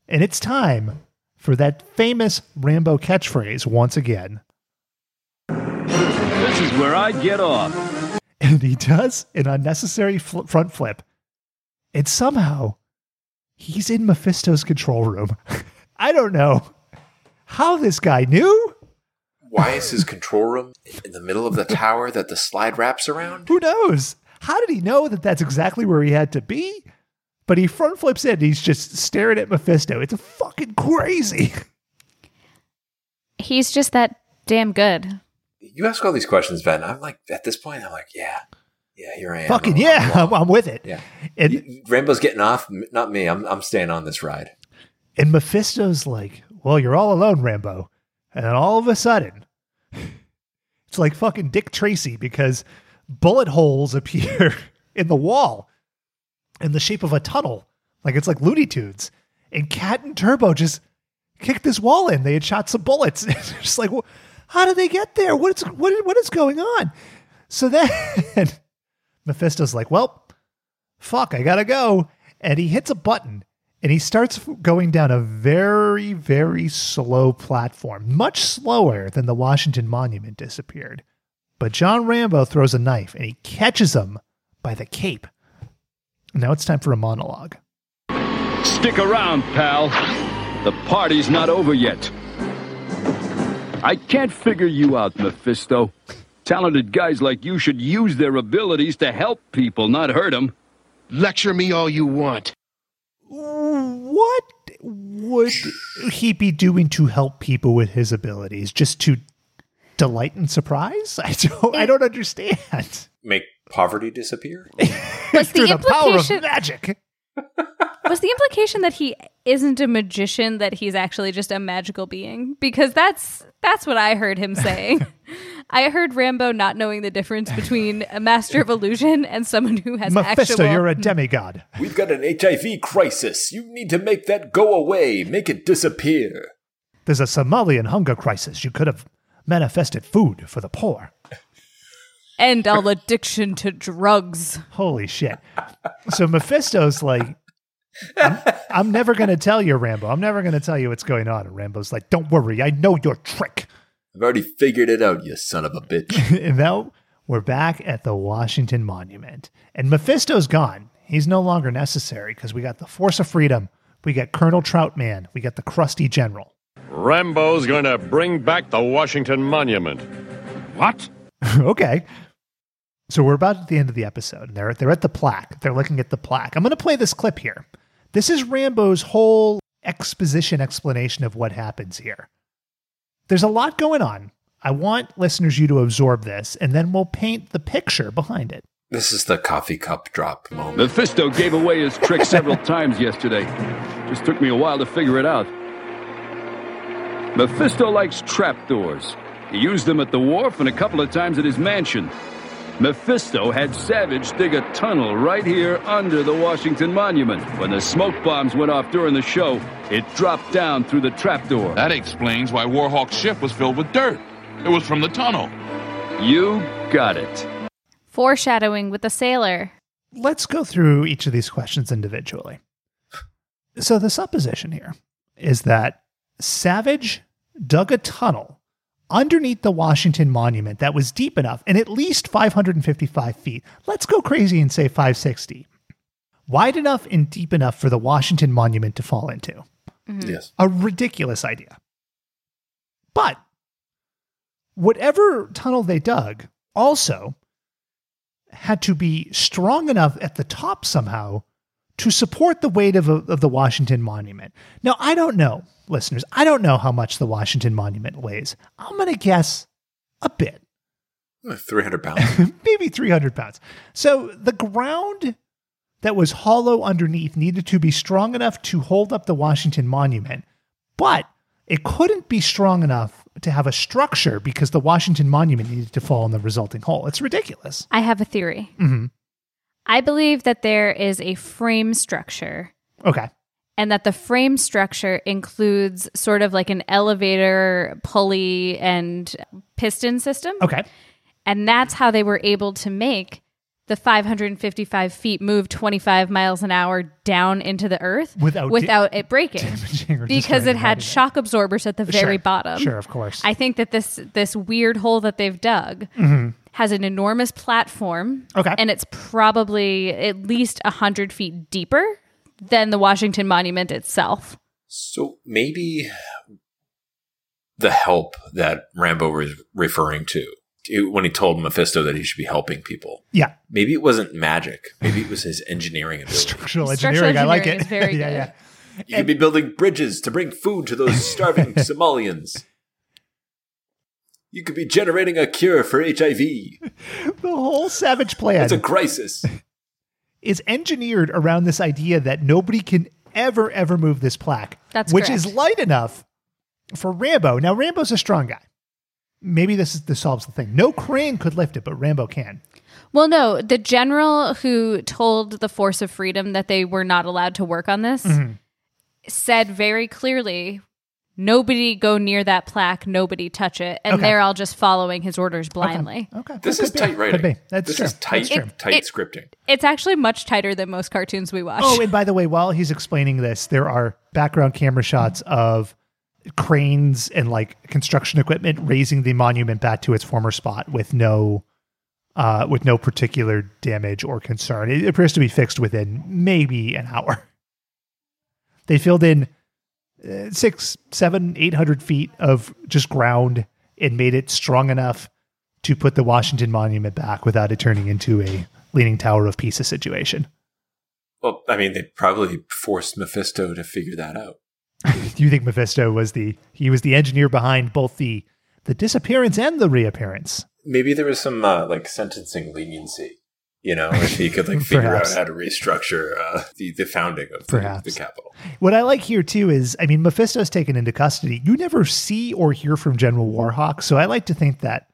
and it's time for that famous Rambo catchphrase once again. This is where I get off. and he does an unnecessary fl- front flip. And somehow he's in Mephisto's control room. I don't know how this guy knew. Why is his control room in the middle of the tower that the slide wraps around? Who knows? How did he know that that's exactly where he had to be? But he front flips in and he's just staring at Mephisto. It's fucking crazy. He's just that damn good. You ask all these questions, Ben. I'm like, at this point, I'm like, yeah, yeah, here I am. Fucking I'm- yeah, I'm I'm, I'm with it. Yeah. And, Rambo's getting off, not me. I'm, I'm staying on this ride. and Mephisto's like, well, you're all alone, Rambo. And then all of a sudden, it's like fucking Dick Tracy because bullet holes appear in the wall in the shape of a tunnel. Like it's like Looney Tunes. And Cat and Turbo just kicked this wall in. They had shot some bullets. It's just like, "Wh- how did they get there? What's what, what is going on? So then Mephisto's like, well, fuck, I gotta go. And he hits a button and he starts going down a very, very slow platform, much slower than the Washington Monument disappeared. But John Rambo throws a knife and he catches him by the cape. Now it's time for a monologue. Stick around, pal. The party's not over yet. I can't figure you out, Mephisto. Talented guys like you should use their abilities to help people, not hurt them. Lecture me all you want. What would he be doing to help people with his abilities? Just to delight and surprise? I don't I don't understand. Make poverty disappear? Was Through the the power of magic. was the implication that he isn't a magician that he's actually just a magical being because that's that's what i heard him saying i heard rambo not knowing the difference between a master of illusion and someone who has Mephisto, actual you're a demigod. We've got an HIV crisis. You need to make that go away. Make it disappear. There's a Somalian hunger crisis. You could have manifested food for the poor. end all addiction to drugs Holy shit. So Mephisto's like, I'm, I'm never going to tell you, Rambo. I'm never going to tell you what's going on. And Rambo's like, don't worry. I know your trick. I've already figured it out, you son of a bitch. and now we're back at the Washington Monument. And Mephisto's gone. He's no longer necessary because we got the Force of Freedom. We got Colonel Trautman. We got the Crusty General. Rambo's going to bring back the Washington Monument. What? okay. So we're about at the end of the episode. They're they're at the plaque. They're looking at the plaque. I'm going to play this clip here. This is Rambo's whole exposition explanation of what happens here. There's a lot going on. I want listeners you to absorb this, and then we'll paint the picture behind it. This is the coffee cup drop moment. Mephisto gave away his trick several times yesterday. Just took me a while to figure it out. Mephisto likes trapdoors. He used them at the wharf and a couple of times at his mansion. Mephisto had Savage dig a tunnel right here under the Washington Monument. When the smoke bombs went off during the show, it dropped down through the trapdoor. That explains why Warhawk's ship was filled with dirt. It was from the tunnel. You got it. foreshadowing with the sailor Let's go through each of these questions individually. So the supposition here is that Savage dug a tunnel underneath the Washington Monument that was deep enough and at least 555 feet. Let's go crazy and say 560. Wide enough and deep enough for the Washington Monument to fall into. Mm-hmm. Yes. A ridiculous idea. But whatever tunnel they dug also had to be strong enough at the top somehow to support the weight of, a, of the Washington Monument. Now, I don't know, listeners, I don't know how much the Washington Monument weighs. I'm going to guess a bit, 300 pounds. maybe 300 pounds. So the ground that was hollow underneath needed to be strong enough to hold up the Washington Monument, but it couldn't be strong enough to have a structure because the Washington Monument needed to fall in the resulting hole. It's ridiculous. I have a theory. hmm I believe that there is a frame structure Okay. and that the frame structure includes sort of like an elevator, pulley, and piston system. Okay. And that's how they were able to make the 555 feet move 25 miles an hour down into the earth Without without it breaking because it had shock absorbers at the very Sure. bottom. Sure, of course. I think that this this weird hole that they've dug Mhm. Has an enormous platform. Okay. And it's probably at least 100 feet deeper than the Washington Monument itself. So maybe the help that Rambo was referring to it- when he told Mephisto that he should be helping people. Yeah. Maybe it wasn't magic. Maybe it was his engineering ability. Structural Structural engineering, I like it. very yeah, good. yeah. You could be building bridges to bring food to those starving Somalians. You could be generating a cure for HIV. The whole Savage plan It's a crisis. is engineered around this idea that nobody can ever, ever move this plaque. That's which correct. is light enough for Rambo. Now, Rambo's a strong guy. Maybe this is this solves the thing. No crane could lift it, but Rambo can. Well, no, the general who told the Force of Freedom that they were not allowed to work on this Mhm. said very clearly nobody go near that plaque, nobody touch it. And Okay. they're all just following his orders blindly. Okay. This Could is be. tight writing. Could be. That's this true. is tight, That's tight It- scripting. It's actually much tighter than most cartoons we watch. Oh, and by the way, while he's explaining this, there are background camera shots of cranes and like construction equipment raising the monument back to its former spot with no uh with no particular damage or concern. It appears to be fixed within maybe an hour. They filled in six, seven, eight hundred feet of just ground and made it strong enough to put the Washington Monument back without it turning into a leaning tower of Pisa situation. Well, I mean, they probably forced Mephisto to figure that out. Do you think Mephisto was the he was the engineer behind both the the disappearance and the reappearance? Maybe there was some uh, like sentencing leniency. You know, if he could like figure out how to restructure uh, the the founding of the, Perhaps. the capital. What I like here too is, I mean, Mephisto's taken into custody. You never see or hear from General Warhawk, so I like to think that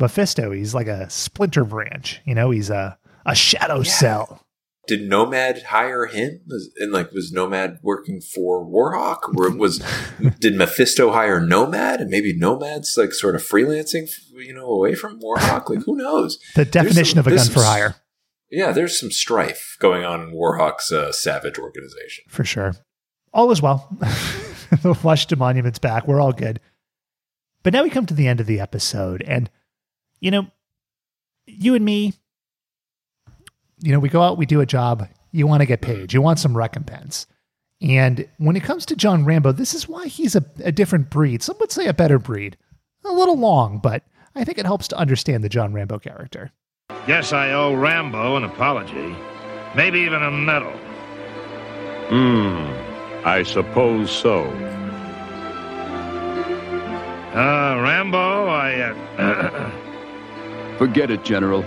Mephisto, he's like a splinter branch. You know, he's a a shadow cell. Did Nomad hire him? And like, was Nomad working for Warhawk, or was did Mephisto hire Nomad, and maybe Nomad's like sort of freelancing, you know, away from Warhawk? Like, who knows? The definition some- of a gun for hire, Yeah, there's some strife going on in Warhawk's uh, savage organization. for sure. All is well. the Washington Monument's back. We're all good. But now we come to the end of the episode, and you know, you and me, you know, we go out, we do a job. You want to get paid. You want some recompense. And when it comes to John Rambo, this is why he's a, a different breed. Some would say a better breed. A little long, but I think it helps to understand the John Rambo character. Guess I owe Rambo an apology. Maybe even a medal. Hmm, I suppose so. Uh, Rambo, I, uh, Forget it, General.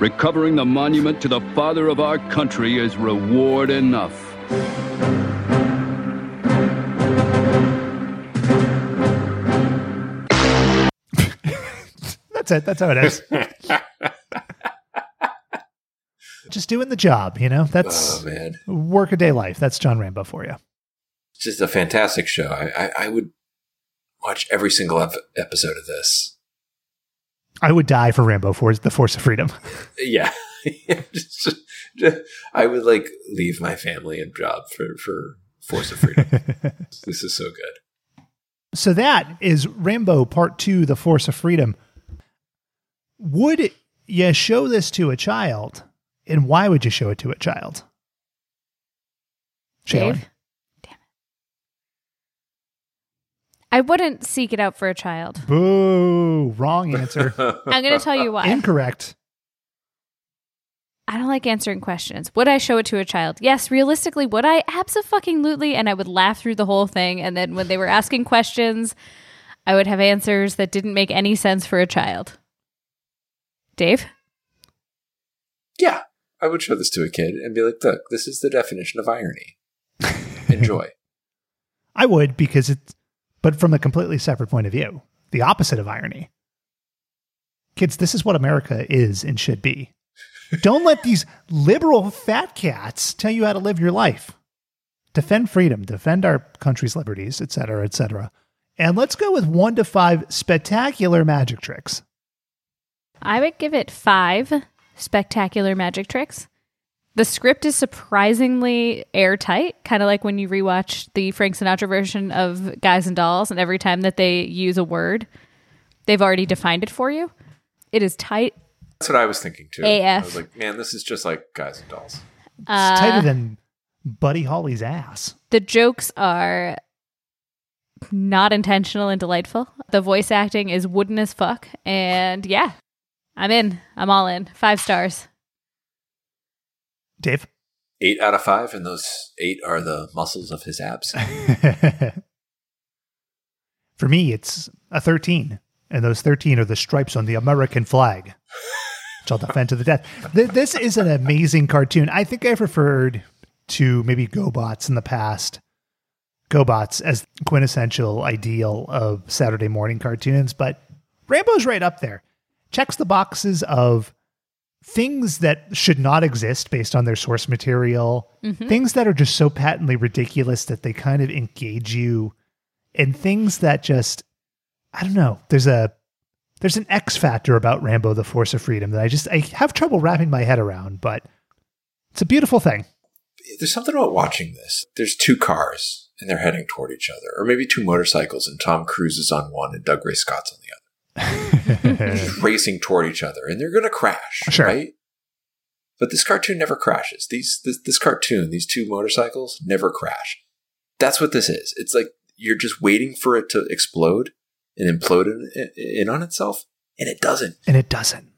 Recovering the monument to the father of our country is reward enough. That's it. That's how it is. Just doing the job, you know? That's Oh man, workaday life. That's John Rambo for you. it's just a fantastic show. I, I, I would watch every single ep- episode of this. I would die for Rambo for the Force of Freedom. Yeah, Just- just- I would like leave my family and job for for Force of Freedom. this is so good. So that is Rambo Part 2 The Force of Freedom. Would you show this to a child? And why would you show it to a child? Shaylin? Dave? I wouldn't seek it out for a child. Boo. Wrong answer. I'm going to tell you why. Incorrect. I don't like answering questions. Would I show it to a child? Yes, realistically, would I? Absolutely. And I would laugh through the whole thing. And then when they were asking questions, I would have answers that didn't make any sense for a child. Dave? Yeah, I would show this to a kid and be like, look, this is the definition of irony. Enjoy. I would because it's, but from a completely separate point of view, the opposite of irony. Kids, this is what America is and should be. Don't let these liberal fat cats tell you how to live your life. Defend freedom, defend our country's liberties, etc., etc. And let's go with one to five spectacular magic tricks. I would give it five spectacular magic tricks. The script is surprisingly airtight, kind of like when you rewatch the Frank Sinatra version of Guys and Dolls, and every time that they use a word, they've already defined it for you. It is tight. That's what I was thinking too. AF. I was like, man, this is just like Guys and Dolls. It's Uh, tighter than Buddy Holly's ass. the jokes are not intentional and delightful. The voice acting is wooden as fuck. And yeah, I'm in. I'm all in. Five stars. Dave? Eight out of five, and those eight are the muscles of his abs. For me, it's a 13, and those 13 are the stripes on the American flag, which I'll defend to the death. Th- This is an amazing cartoon. I think I've referred to maybe GoBots in the past. GoBots as quintessential ideal of Saturday morning cartoons, but Rambo's right up there. Checks the boxes of things that should not exist based on their source material, Mhm. things that are just so patently ridiculous that they kind of engage you, and things that just I don't know. There's a there's an X factor about Rambo: The Force of Freedom that I just I have trouble wrapping my head around, but it's a beautiful thing. There's something about watching this. There's two cars, and they're heading toward each other, or maybe two motorcycles, and Tom Cruise is on one, and Dougray Scott's on the other, just racing toward each other, and they're going to crash, Sure. right? But this cartoon never crashes. These this, this cartoon, these two motorcycles, never crash. That's what this is. It's like you're just waiting for it to explode and implode in, in on itself, and it doesn't. And it doesn't.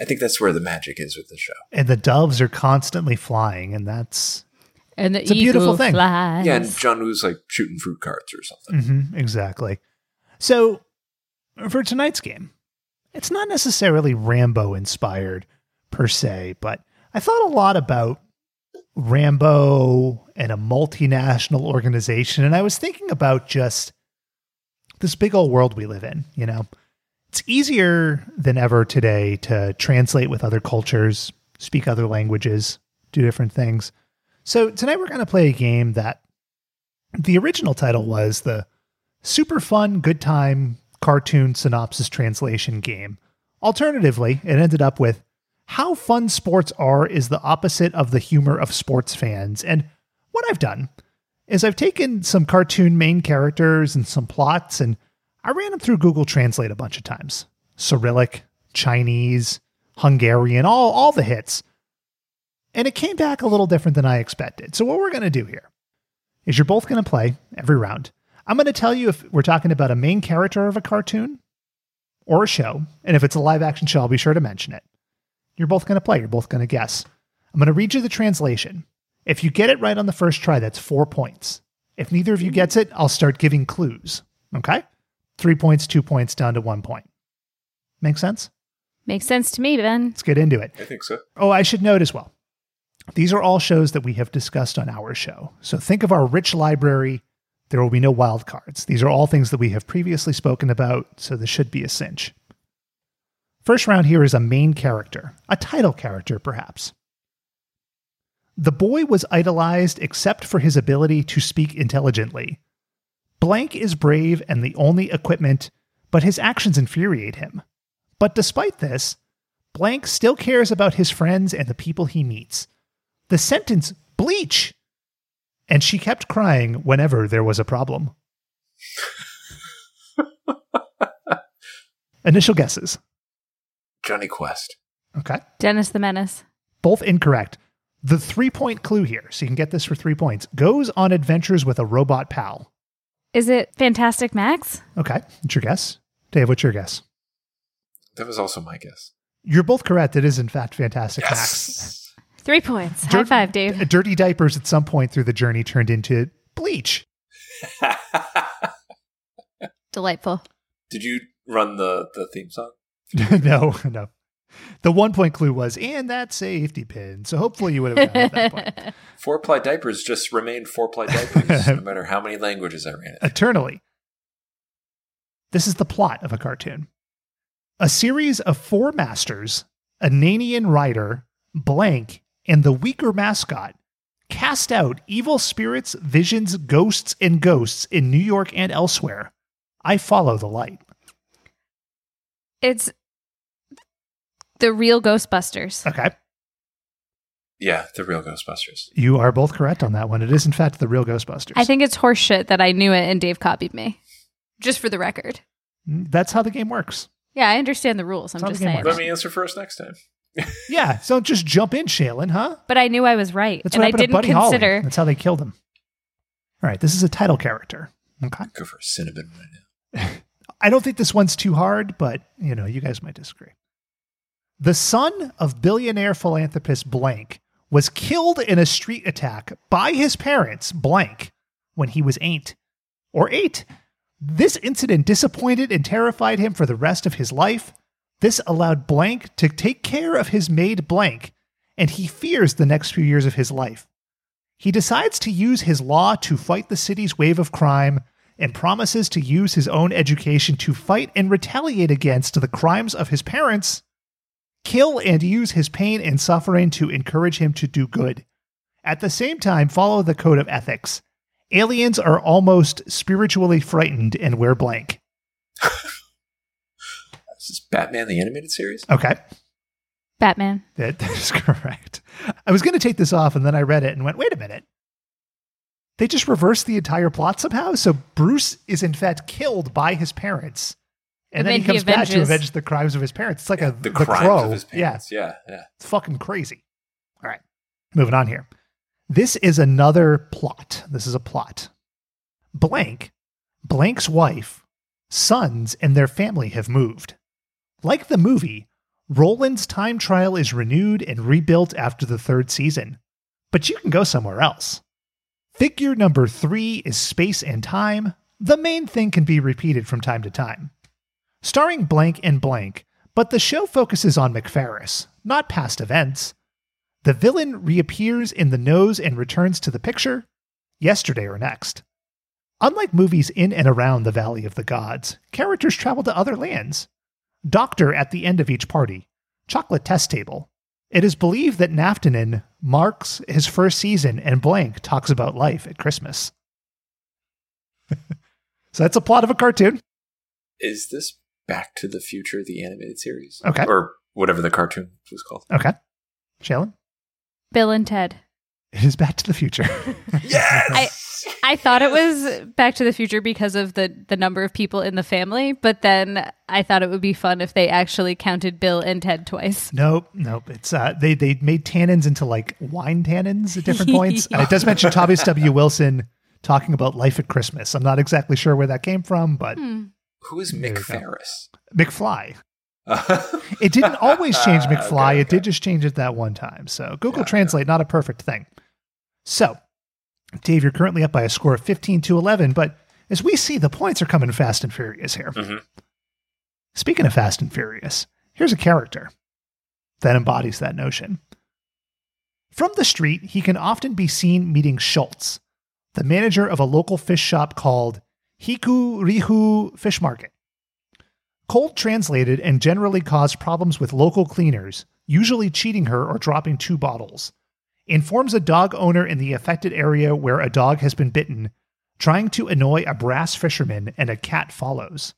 I think that's where the magic is with the show. And the doves are constantly flying, and that's And the It's a beautiful eagle thing. flies. Yeah, and John Woo's like shooting fruit carts or something. hmm exactly. So for tonight's game, it's not necessarily Rambo inspired per se, but I thought a lot about Rambo and a multinational organization, and I was thinking about just this big old world we live in. You know, it's easier than ever today to translate with other cultures, speak other languages, do different things. So tonight we're going to play a game that the original title was the Super Fun Good Time Cartoon Synopsis Translation Game. Alternatively, it ended up with How Fun Sports Are is the opposite of the humor of sports fans. And what I've done is I've taken some cartoon main characters and some plots and I ran them through Google Translate a bunch of times. Cyrillic, Chinese, Hungarian, all, all the hits. And it came back a little different than I expected. So, what we're going to do here is you're both going to play every round. I'm going to tell you if we're talking about a main character of a cartoon or a show. And if it's a live action show, I'll be sure to mention it. You're both going to play. You're both going to guess. I'm going to read you the translation. If you get it right on the first try, that's four points. If neither of you gets it, I'll start giving clues. Okay? Three points, two points, down to one point. Make sense? Makes sense to me, Ben. Let's get into it. I think so. Oh, I should note as well. These are all shows that we have discussed on our show. So think of our rich library. There will be no wild cards. These are all things that we have previously spoken about, so this should be a cinch. First round here is a main character, a title character, perhaps. The boy was idolized except for his ability to speak intelligently. Blank is brave and the only equipment, but his actions infuriate him. But despite this, Blank still cares about his friends and the people he meets. The sentence, bleach! And she kept crying whenever there was a problem. Initial guesses. Jonny Quest. Okay. Dennis the Menace. Both incorrect. The three point clue here, so you can get this for three points, goes on adventures with a robot pal. Is it Fantastic Max? Okay. What's your guess? Dave, what's your guess? That was also my guess. You're both correct. It is, in fact, Fantastic Max. Three points. High Dirt- five, Dave. Dirty diapers at some point through the journey turned into bleach. Delightful. Did you run the, the theme song? no, no. The one point clue was, and that safety pin. So hopefully you would have gotten that point. Four ply diapers just remained four ply diapers, no matter how many languages I ran it. eternally. This is the plot of a cartoon. A series of four masters, a Nanian writer, blank, and the weaker mascot cast out evil spirits, visions, ghosts, and ghosts in New York and elsewhere. I follow the light. It's the real Ghostbusters. Okay. Yeah, the real Ghostbusters. You are both correct on that one. It is, in fact, the real Ghostbusters. I think it's horseshit that I knew it and Dave copied me. Just for the record. Mm, that's how the game works. Yeah, I understand the rules. I'm just like a saying. game Let me answer first next time. Yeah, so just jump in, Shaylin, huh? But I knew I was right. That's and what I didn't Buddy Holly. consider. That's how they killed him. All right, this is a title character. Okay. Go for a cinnamon right now. I don't think this one's too hard, but you know, you guys might disagree. The son of billionaire philanthropist Blank was killed in a street attack by his parents, Blank, when he was eight or eight. This incident disappointed and terrified him for the rest of his life. This allowed Blank to take care of his maid Blank, and he fears the next few years of his life. He decides to use his law to fight the city's wave of crime and promises to use his own education to fight and retaliate against the crimes of his parents, kill and use his pain and suffering to encourage him to do good. At the same time, follow the code of ethics. Aliens are almost spiritually frightened and wear blank. This is Batman the Animated Series? Okay. Batman. That, that is correct. I was going to take this off and then I read it and went, wait a minute. They just reversed the entire plot somehow. So Bruce is in fact killed by his parents. And, And then, then he he comes back to avenge the crimes of his parents. It's like a The, the, crimes crow. of his parents. Yeah, yeah. It's fucking crazy. All right. Moving on here. This is another plot. This is a plot. Blank, Blank's wife, sons, and their family have moved. Like the movie, Roland's time trial is renewed and rebuilt after the third season. But you can go somewhere else. Figure number three is space and time. The main thing can be repeated from time to time. Starring Blank and Blank, but the show focuses on McFerris, not past events. The villain reappears in the nose and returns to the picture yesterday or next. Unlike movies in and around the Valley of the Gods, characters travel to other lands. Doctor at the end of each party, chocolate test table. It is believed that Naftanin marks his first season and Blank talks about life at Christmas. so that's a plot of a cartoon. Is this Back to the Future, the animated series? Okay. Or whatever the cartoon was called. Okay. Shailen? Bill and Ted. It is Back to the Future. yes. I I thought it was Back to the Future because of the the number of people in the family, but then I thought it would be fun if they actually counted Bill and Ted twice. Nope, nope. It's uh, they they made tannins into like wine tannins at different points. and it does mention Thomas W. Wilson talking about life at Christmas. I'm not exactly sure where that came from, but Hmm. Who is Mick you go. Ferris? McFly. It didn't always change Okay, McFly. It did just change it that one time. So Google Translate, not a perfect thing. So, Dave, you're currently up by a score of 15 to 11, but as we see, the points are coming fast and furious here. Mhm. Speaking of fast and furious, here's a character that embodies that notion. From the street, he can often be seen meeting Schultz, the manager of a local fish shop called Hiku Rihu Fish Market. Cold translated and generally caused problems with local cleaners, usually cheating her or dropping two bottles. Informs a dog owner in the affected area where a dog has been bitten, trying to annoy a brass fisherman, and a cat follows.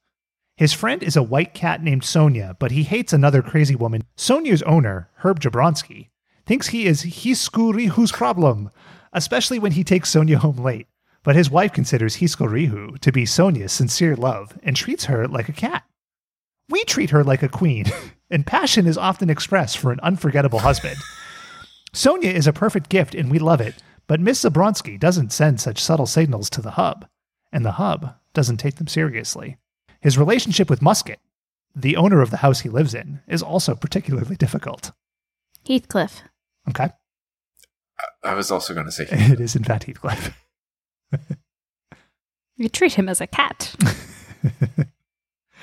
His friend is a white cat named Sonia, but he hates another crazy woman. Sonia's owner, Herb Jabronsky, thinks he is Hiskurihu's problem, especially when he takes Sonia home late. But his wife considers Hiskurihu to be Sonia's sincere love and treats her like a cat. We treat her like a queen, and passion is often expressed for an unforgettable husband. Sonia is a perfect gift and we love it, but Miss Zabronsky doesn't send such subtle signals to the hub, and the hub doesn't take them seriously. His relationship with Musket, the owner of the house he lives in is also particularly difficult. Heathcliff. Okay. I was also going to say It is, in fact, Heathcliff. You treat him as a cat.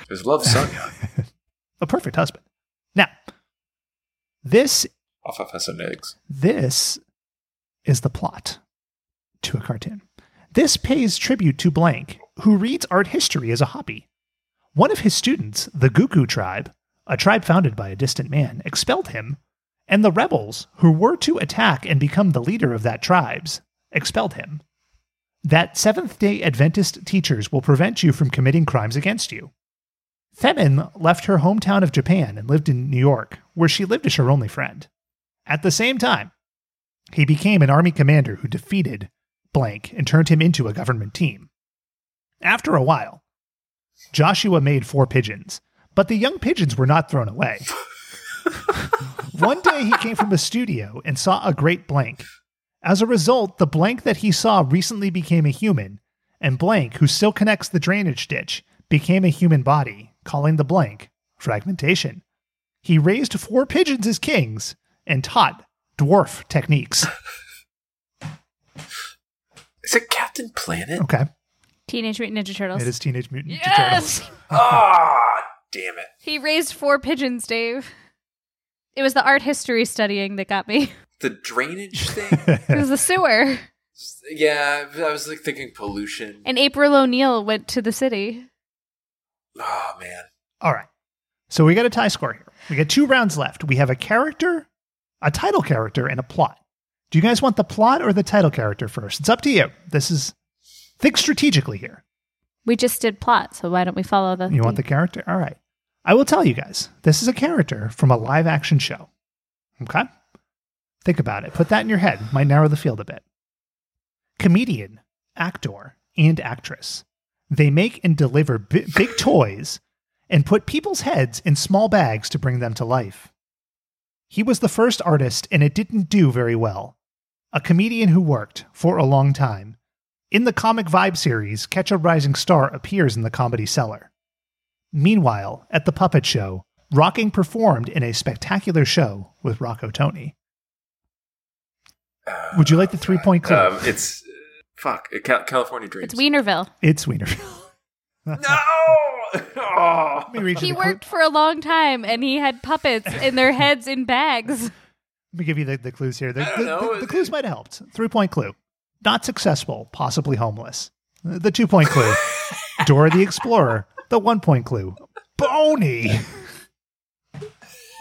His love Sonia. A perfect husband. Now, this Off of some eggs. This is the plot to a cartoon. This pays tribute to Blank, who reads art history as a hobby. One of his students, the Gugu tribe, a tribe founded by a distant man, expelled him, and the rebels, who were to attack and become the leader of that tribes, expelled him. That Seventh day Adventist teachers will prevent you from committing crimes against you. Femin left her hometown of Japan and lived in New York, where she lived as her only friend. At the same time, he became an army commander who defeated Blank and turned him into a government team. After a while, Joshua made four pigeons, but the young pigeons were not thrown away. One day he came from a studio and saw a great blank. As a result, the blank that he saw recently became a human, and blank, who still connects the drainage ditch, became a human body, calling the blank fragmentation. He raised four pigeons as kings and taught dwarf techniques. Is it Captain Planet? Okay. Teenage Mutant Ninja Turtles. It is Teenage Mutant Ninja Yes! Turtles. Ah, damn it. He raised four pigeons, Dave. It was the art history studying that got me. The drainage thing? It was the sewer. yeah, I was like thinking pollution. And April O'Neil went to the city. Oh, man. All right. So we got a tie score here. We got two rounds left. We have a character, a title character, and a plot. Do you guys want the plot or the title character first? It's up to you. This is think strategically here. We just did plot, so why don't we follow the? You want the character? All right. I will tell you guys. This is a character from a live action show. Okay? Think about it. Put that in your head. Might narrow the field a bit. Comedian, actor, and actress. They make and deliver bi- big toys and put people's heads in small bags to bring them to life. He was the first artist, and it didn't do very well. A comedian who worked for a long time. In the comic Vibe series, Catch a Rising Star appears in the comedy cellar. Meanwhile, at the puppet show, Rocking performed in a spectacular show with Rocco Tony. Would you like the three point clue? Um, it's, fuck, uh, Cal- California Dreams. It's Weinerville. it's Weinerville. no! Oh. Let me read you He the clue- worked for a long time, and he had puppets in their heads in bags. Let me give you the, the clues here. The, I don't the- know. the- the clues might have helped. Three point clue. Not successful, possibly homeless. The two point clue. Dora the Explorer. The one point clue. Boney.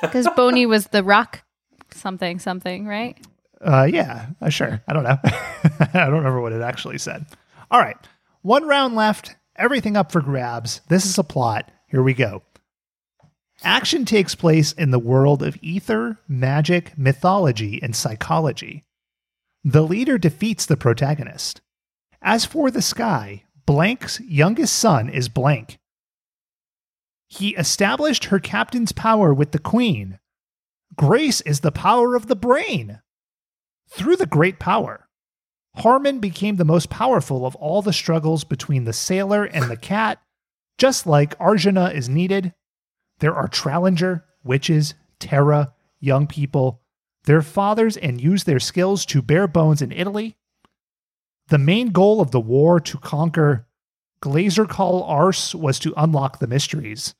Because Boney was the rock something something, right? Uh, yeah, uh, sure. I don't know. I don't remember what it actually said. All right. One round left. Everything up for grabs. This is a plot. Here we go. Action takes place in the world of ether, magic, mythology, and psychology. The leader defeats the protagonist. As for the sky, Blank's youngest son is Blank. He established her captain's power with the queen. Grace is the power of the brain. Through the great power, Harmon became the most powerful of all the struggles between the sailor and the cat. Just like Arjuna is needed, there are Trallinger, witches, Terra, young people, their fathers, and use their skills to bare bones in Italy. The main goal of the war to conquer Glazercall Ars was to unlock the mysteries.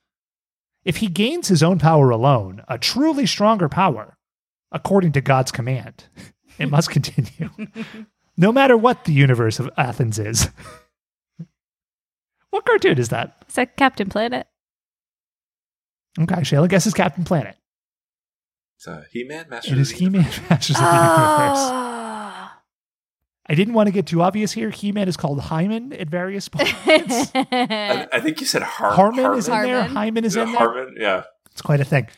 If he gains his own power alone, a truly stronger power, according to God's command, it must continue. no matter what the universe of Athens is. what cartoon is that? It's like Captain Planet. Okay, Shayla guesses Captain Planet. It's uh, He-Man, Master It of is the He Man Masters of the Universe. Ah. I didn't want to get too obvious here. He Man is called Hyman at various points. I, I think you said Har- Harmon, Harmon is in there. Harmon. Hyman is Yeah, in there. Harmon, yeah. It's quite a thing.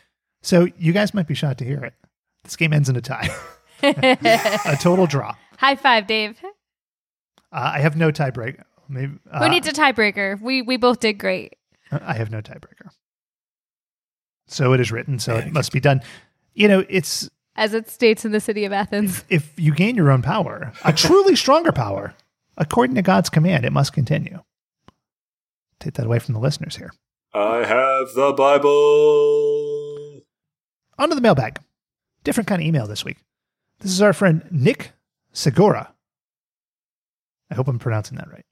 So you guys might be shocked to hear it. This game ends in a tie, a total draw. High five, Dave. Uh, I have no tiebreaker. Maybe uh, Who needs a tiebreaker? We we both did great. I have no tiebreaker. So it is written. So it must be done. You know, it's As it states in the city of Athens. if you gain your own power, a truly stronger power, according to God's command, it must continue. Take that away from the listeners here. I have the Bible. Onto the mailbag. Different kind of email this week. This is our friend Nick Segura. I hope I'm pronouncing that right.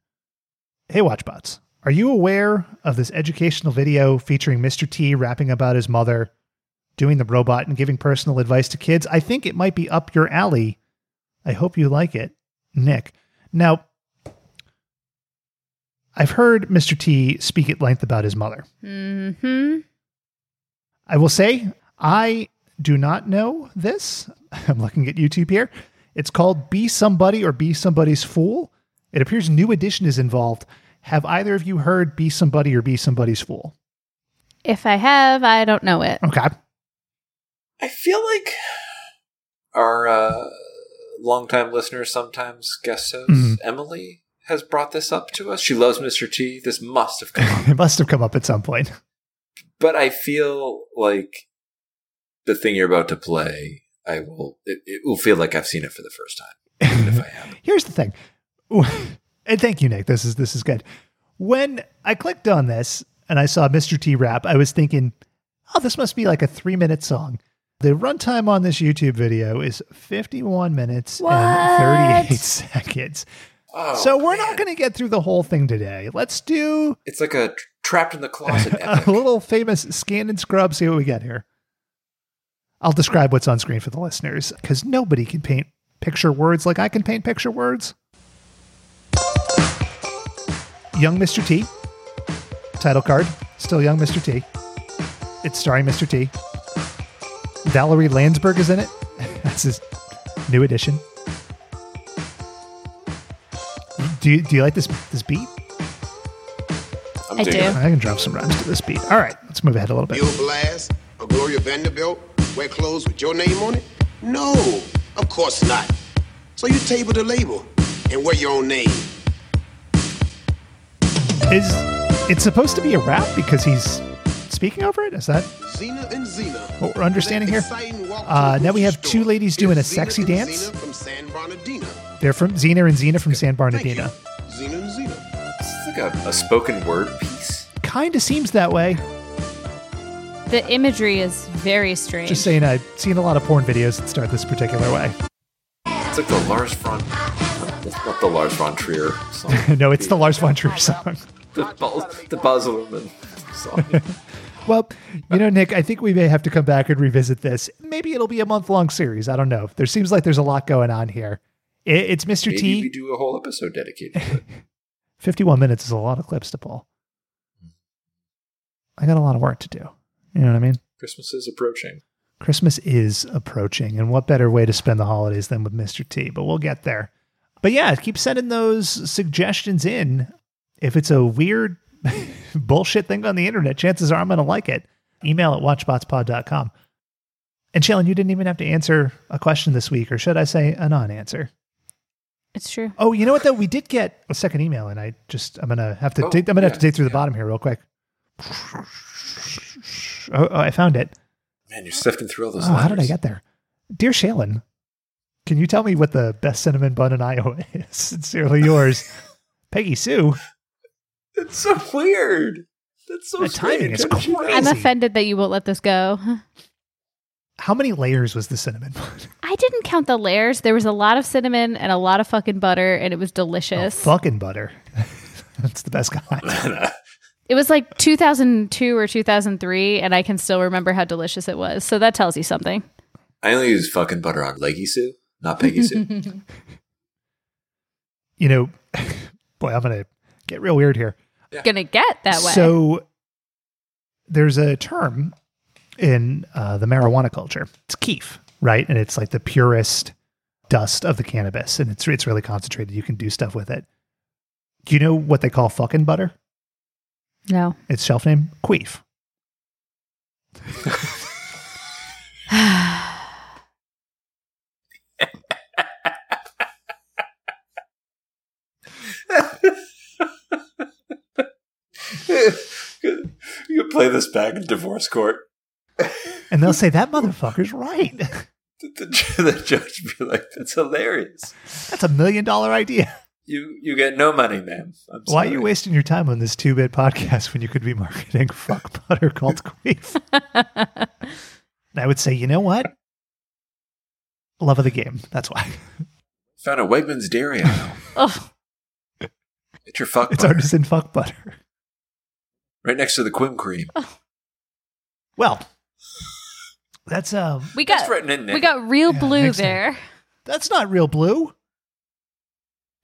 Hey, Watchbots. Are you aware of this educational video featuring Mr. T rapping about his mother, doing the robot, and giving personal advice to kids? I think it might be up your alley. I hope you like it, Nick. Now, I've heard Mr. T speak at length about his mother. Mm-hmm. I will say, I do not know this. I'm looking at YouTube here. It's called Be Somebody or Be Somebody's Fool. It appears New Edition is involved. Have either of you heard Be Somebody or Be Somebody's Fool? If I have, I don't know it. Okay. I feel like our uh, longtime listener, sometimes guest host, Mhm. Emily, has brought this up to us. She loves Mr. T. This must have come up. it must have come up at some point. but I feel like the thing you're about to play, I will. It, it will feel like I've seen it for the first time, even if I haven't. Here's the thing. And thank you, Nick. This is this is good. When I clicked on this and I saw Mr. T rap, I was thinking, oh, this must be like a three minute song. The runtime on this YouTube video is 51 minutes and 38 seconds. Oh, so we're not going to get through the whole thing today. Let's do It's like a trapped in the closet a little famous scan and scrub, see what we get here. I'll describe what's on screen for the listeners because nobody can paint picture words like I can paint picture words. Young Mr. T. Title card. Still Young Mr. T. It's starring Mr. T. Valerie Landsburg is in it. That's his new edition. Do you, do you like this this beat? I'm I do. I can drop some rhymes to this beat. All right, let's move ahead a little bit. Bill Blass or Gloria Vanderbilt wear clothes with your name on it? No, of course not. So you table the label and wear your own name. Is it's supposed to be a rap because he's speaking over it? Is that Xena and Xena. what we're understanding here? Exciting walk to Uh, now we have two ladies doing a sexy and dance. Xena from San Bernardino. They're from Xena and Xena from San Thank you. Bernardino. Xena and Xena. This is like a, a spoken word piece. Kind of seems that way. The imagery is very strange. Just saying, I've seen a lot of porn videos that start this particular way. It's like the Lars von. It's not the Lars von Trier song. no, it's the Lars von Trier song. the Buzz, the Baz Luhrmann song. Well, you know, Nick, I think we may have to come back and revisit this. Maybe it'll be a month long series. I don't know. There seems like there's a lot going on here. It, it's Mr. Maybe T. we do a whole episode dedicated to it. 51 minutes is a lot of clips to pull. I got a lot of work to do. You know what I mean? Christmas is approaching. Christmas is approaching, and what better way to spend the holidays than with Mr. T? But we'll get there. But yeah, keep sending those suggestions in. If it's a weird bullshit thing on the internet, chances are I'm going to like it. Email at watchbotspod.com. And Shailen, you didn't even have to answer a question this week, or should I say a non answer? it's true. Oh, you know what though? We did get a second email, and I just I'm gonna have to Oh, dig, I'm gonna have to dig through the bottom here real quick. Oh, oh, I found it. Man, you're sifting through all those Oh, how did I get there? Dear Shailen, can you tell me what the best cinnamon bun in Iowa is? Sincerely yours, Peggy Sue. It's so weird. That's so The timing is strange. How did you know? crazy. I'm offended that you won't let this go. How many layers was the cinnamon bun? I didn't count the layers. There was a lot of cinnamon and a lot of fucking butter, and it was Oh, delicious. fucking butter. That's the best kind. It was like 2002 or 2003, and I can still remember how delicious it was. So that tells you something. I only use fucking butter on Leggy soup, not Peggy soup. You know, boy, I'm gonna get real weird here. Gonna get that way. So there's a term in uh, the marijuana culture. It's keef, right? And it's like the purest dust of the cannabis, and it's it's really concentrated. You can do stuff with it. Do you know what they call fucking butter? No. Its shelf name queef. you could play this back in divorce court. And they'll say that motherfucker's right. The, the, the judge would be like, "That's hilarious." That's a million dollar idea. You you get no money, ma'am. I'm Why are you wasting your time on this two bit podcast when you could be marketing fuck butter called queef? and I would say, you know what? Love of the game. That's why. Found a Wegmans dairy aisle. Oh, It's your fuck It's butter. artisan fuck butter. right next to the Quim cream. Well, that's um we got That's written in there. we got real Yeah, blue excellent. there. that's not real blue.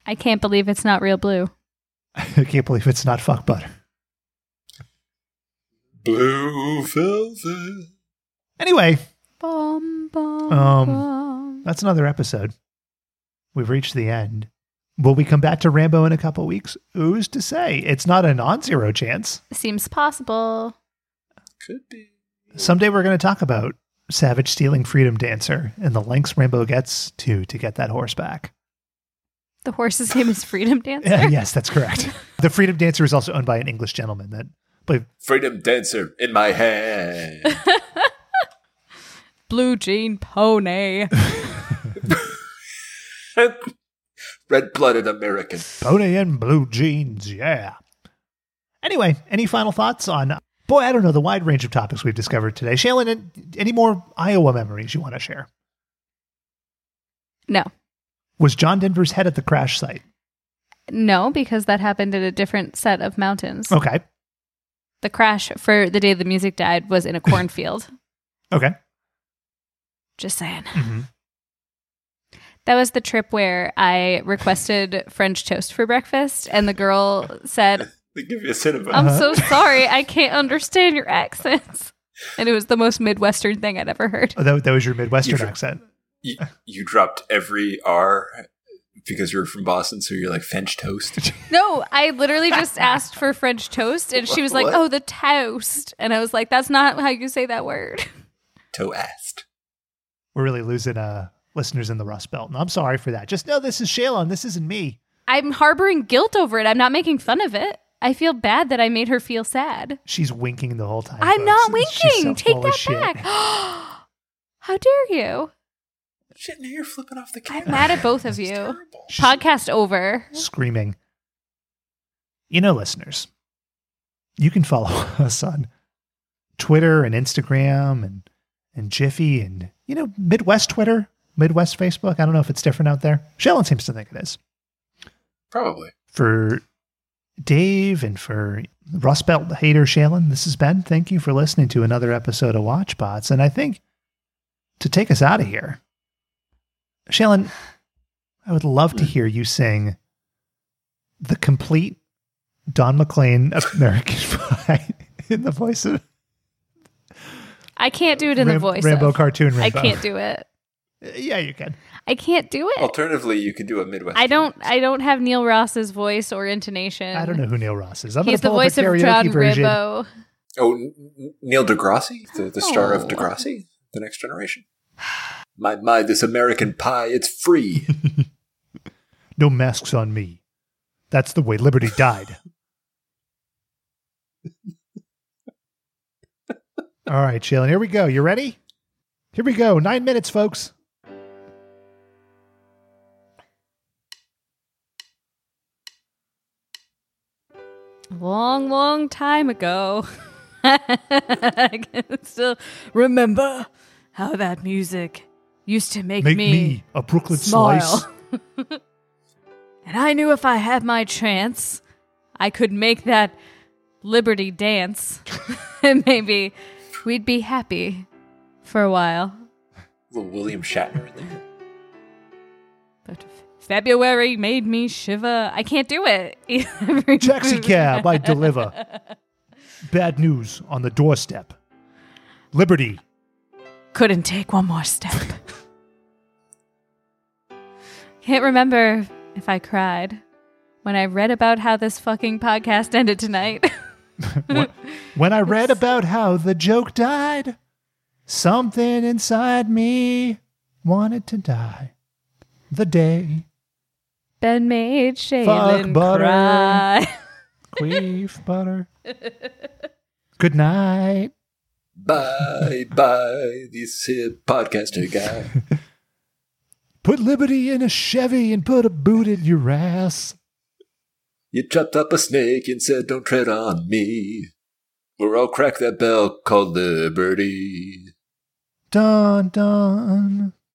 I can't believe it's not real blue. I can't believe it's not fuck butter. Blue velvet. Anyway, Bum, bum, Um, bum. that's another episode. We've reached the end. Will we come back to Rambo in a couple weeks? Who's to say? It's not a non-zero chance. Seems possible. Could be. Someday we're going to talk about Savage stealing Freedom Dancer and the lengths Rambo gets to to get that horse back. The horse's name is Freedom Dancer. Yeah, yes, that's correct. the Freedom Dancer is also owned by an English gentleman that played Freedom dancer in my hand. Blue Jean Pony. Red blooded American. Pony and blue jeans. Yeah. Anyway, any final thoughts on? Boy, I don't know the wide range of topics we've discovered today. Shaylin, any more Iowa memories you want to share? no. Was John Denver's head at the crash site? No, because that happened in a different set of mountains. Okay. The crash for the day the music died was in a cornfield. Okay. Just saying. Mhm. That was the trip where I requested French toast for breakfast, and the girl said, They give you a Cinnabon. I'm so sorry, I can't understand your accents. And it was the most Midwestern thing I'd ever heard. Oh, that, that was your Midwestern You- accent. You, you dropped every R because you're from Boston, so you're like French toast. No, I literally just asked for French toast, and she was like, What? Oh, the toast. And I was like, That's not how you say that word. Toast. We're really losing uh, listeners in the Rust Belt. And I'm sorry for that. Just know this is Shaylin. This isn't me. I'm harboring guilt over it. I'm not making fun of it. I feel bad that I made her feel sad. She's winking the whole time. I'm folks. not winking. Take that shit. back. How dare you? Shit, now you're flipping off the camera. I'm mad at both of you. Podcast over. Screaming. You know, listeners, you can follow us on Twitter and Instagram and, and Jiffy and, you know, Midwest Twitter, Midwest Facebook. I don't know if it's different out there. Shaylin seems to think it is. Probably. For Dave and for Rust Belt hater Shaylin, this has been. Thank you for listening to another episode of Watchbots. And I think to take us out of here, Shaylin, I would love to hmm. hear you sing the complete Don McLean American Pie in the voice of I can't do it in Ram- the voice. Rambo of. cartoon I can't do it. Uh, yeah, you can. I can't do it. Alternatively, you could do a Midwest. I don't. I don't have Neil Ross's voice or intonation. I don't know who Neil Ross is. I'm He's the voice up of karaoke John version. Rambo. Oh, N- N- Neil deGrasse, the, the star Oh. of Degrassi, The Next Generation. My, my, this American pie, it's free. No masks on me. That's the way Liberty died. All right, Shaylin, here we go. You ready? Here we go. Nine minutes, folks. Long, long time ago. I can still remember how that music used to make, Make me, me a Brooklyn smile. slice. and I knew if I had my chance, I could make that Liberty dance. and maybe we'd be happy for a while. Little William Shatner in there. But February made me shiver. I can't do it. Taxi cab, I deliver. Bad news on the doorstep. Liberty. Couldn't take one more step. Can't remember if I cried when I read about how this fucking podcast ended tonight. When I read about how the joke died, something inside me wanted to die. The day Ben made Fuck Shaylin butter. cry. queef butter. Good night. Bye, bye, this here podcaster guy. Put liberty in a Chevy and put a boot in your ass. You chopped up a snake and said, Don't tread on me, or I'll crack that bell called Liberty. Dun dun.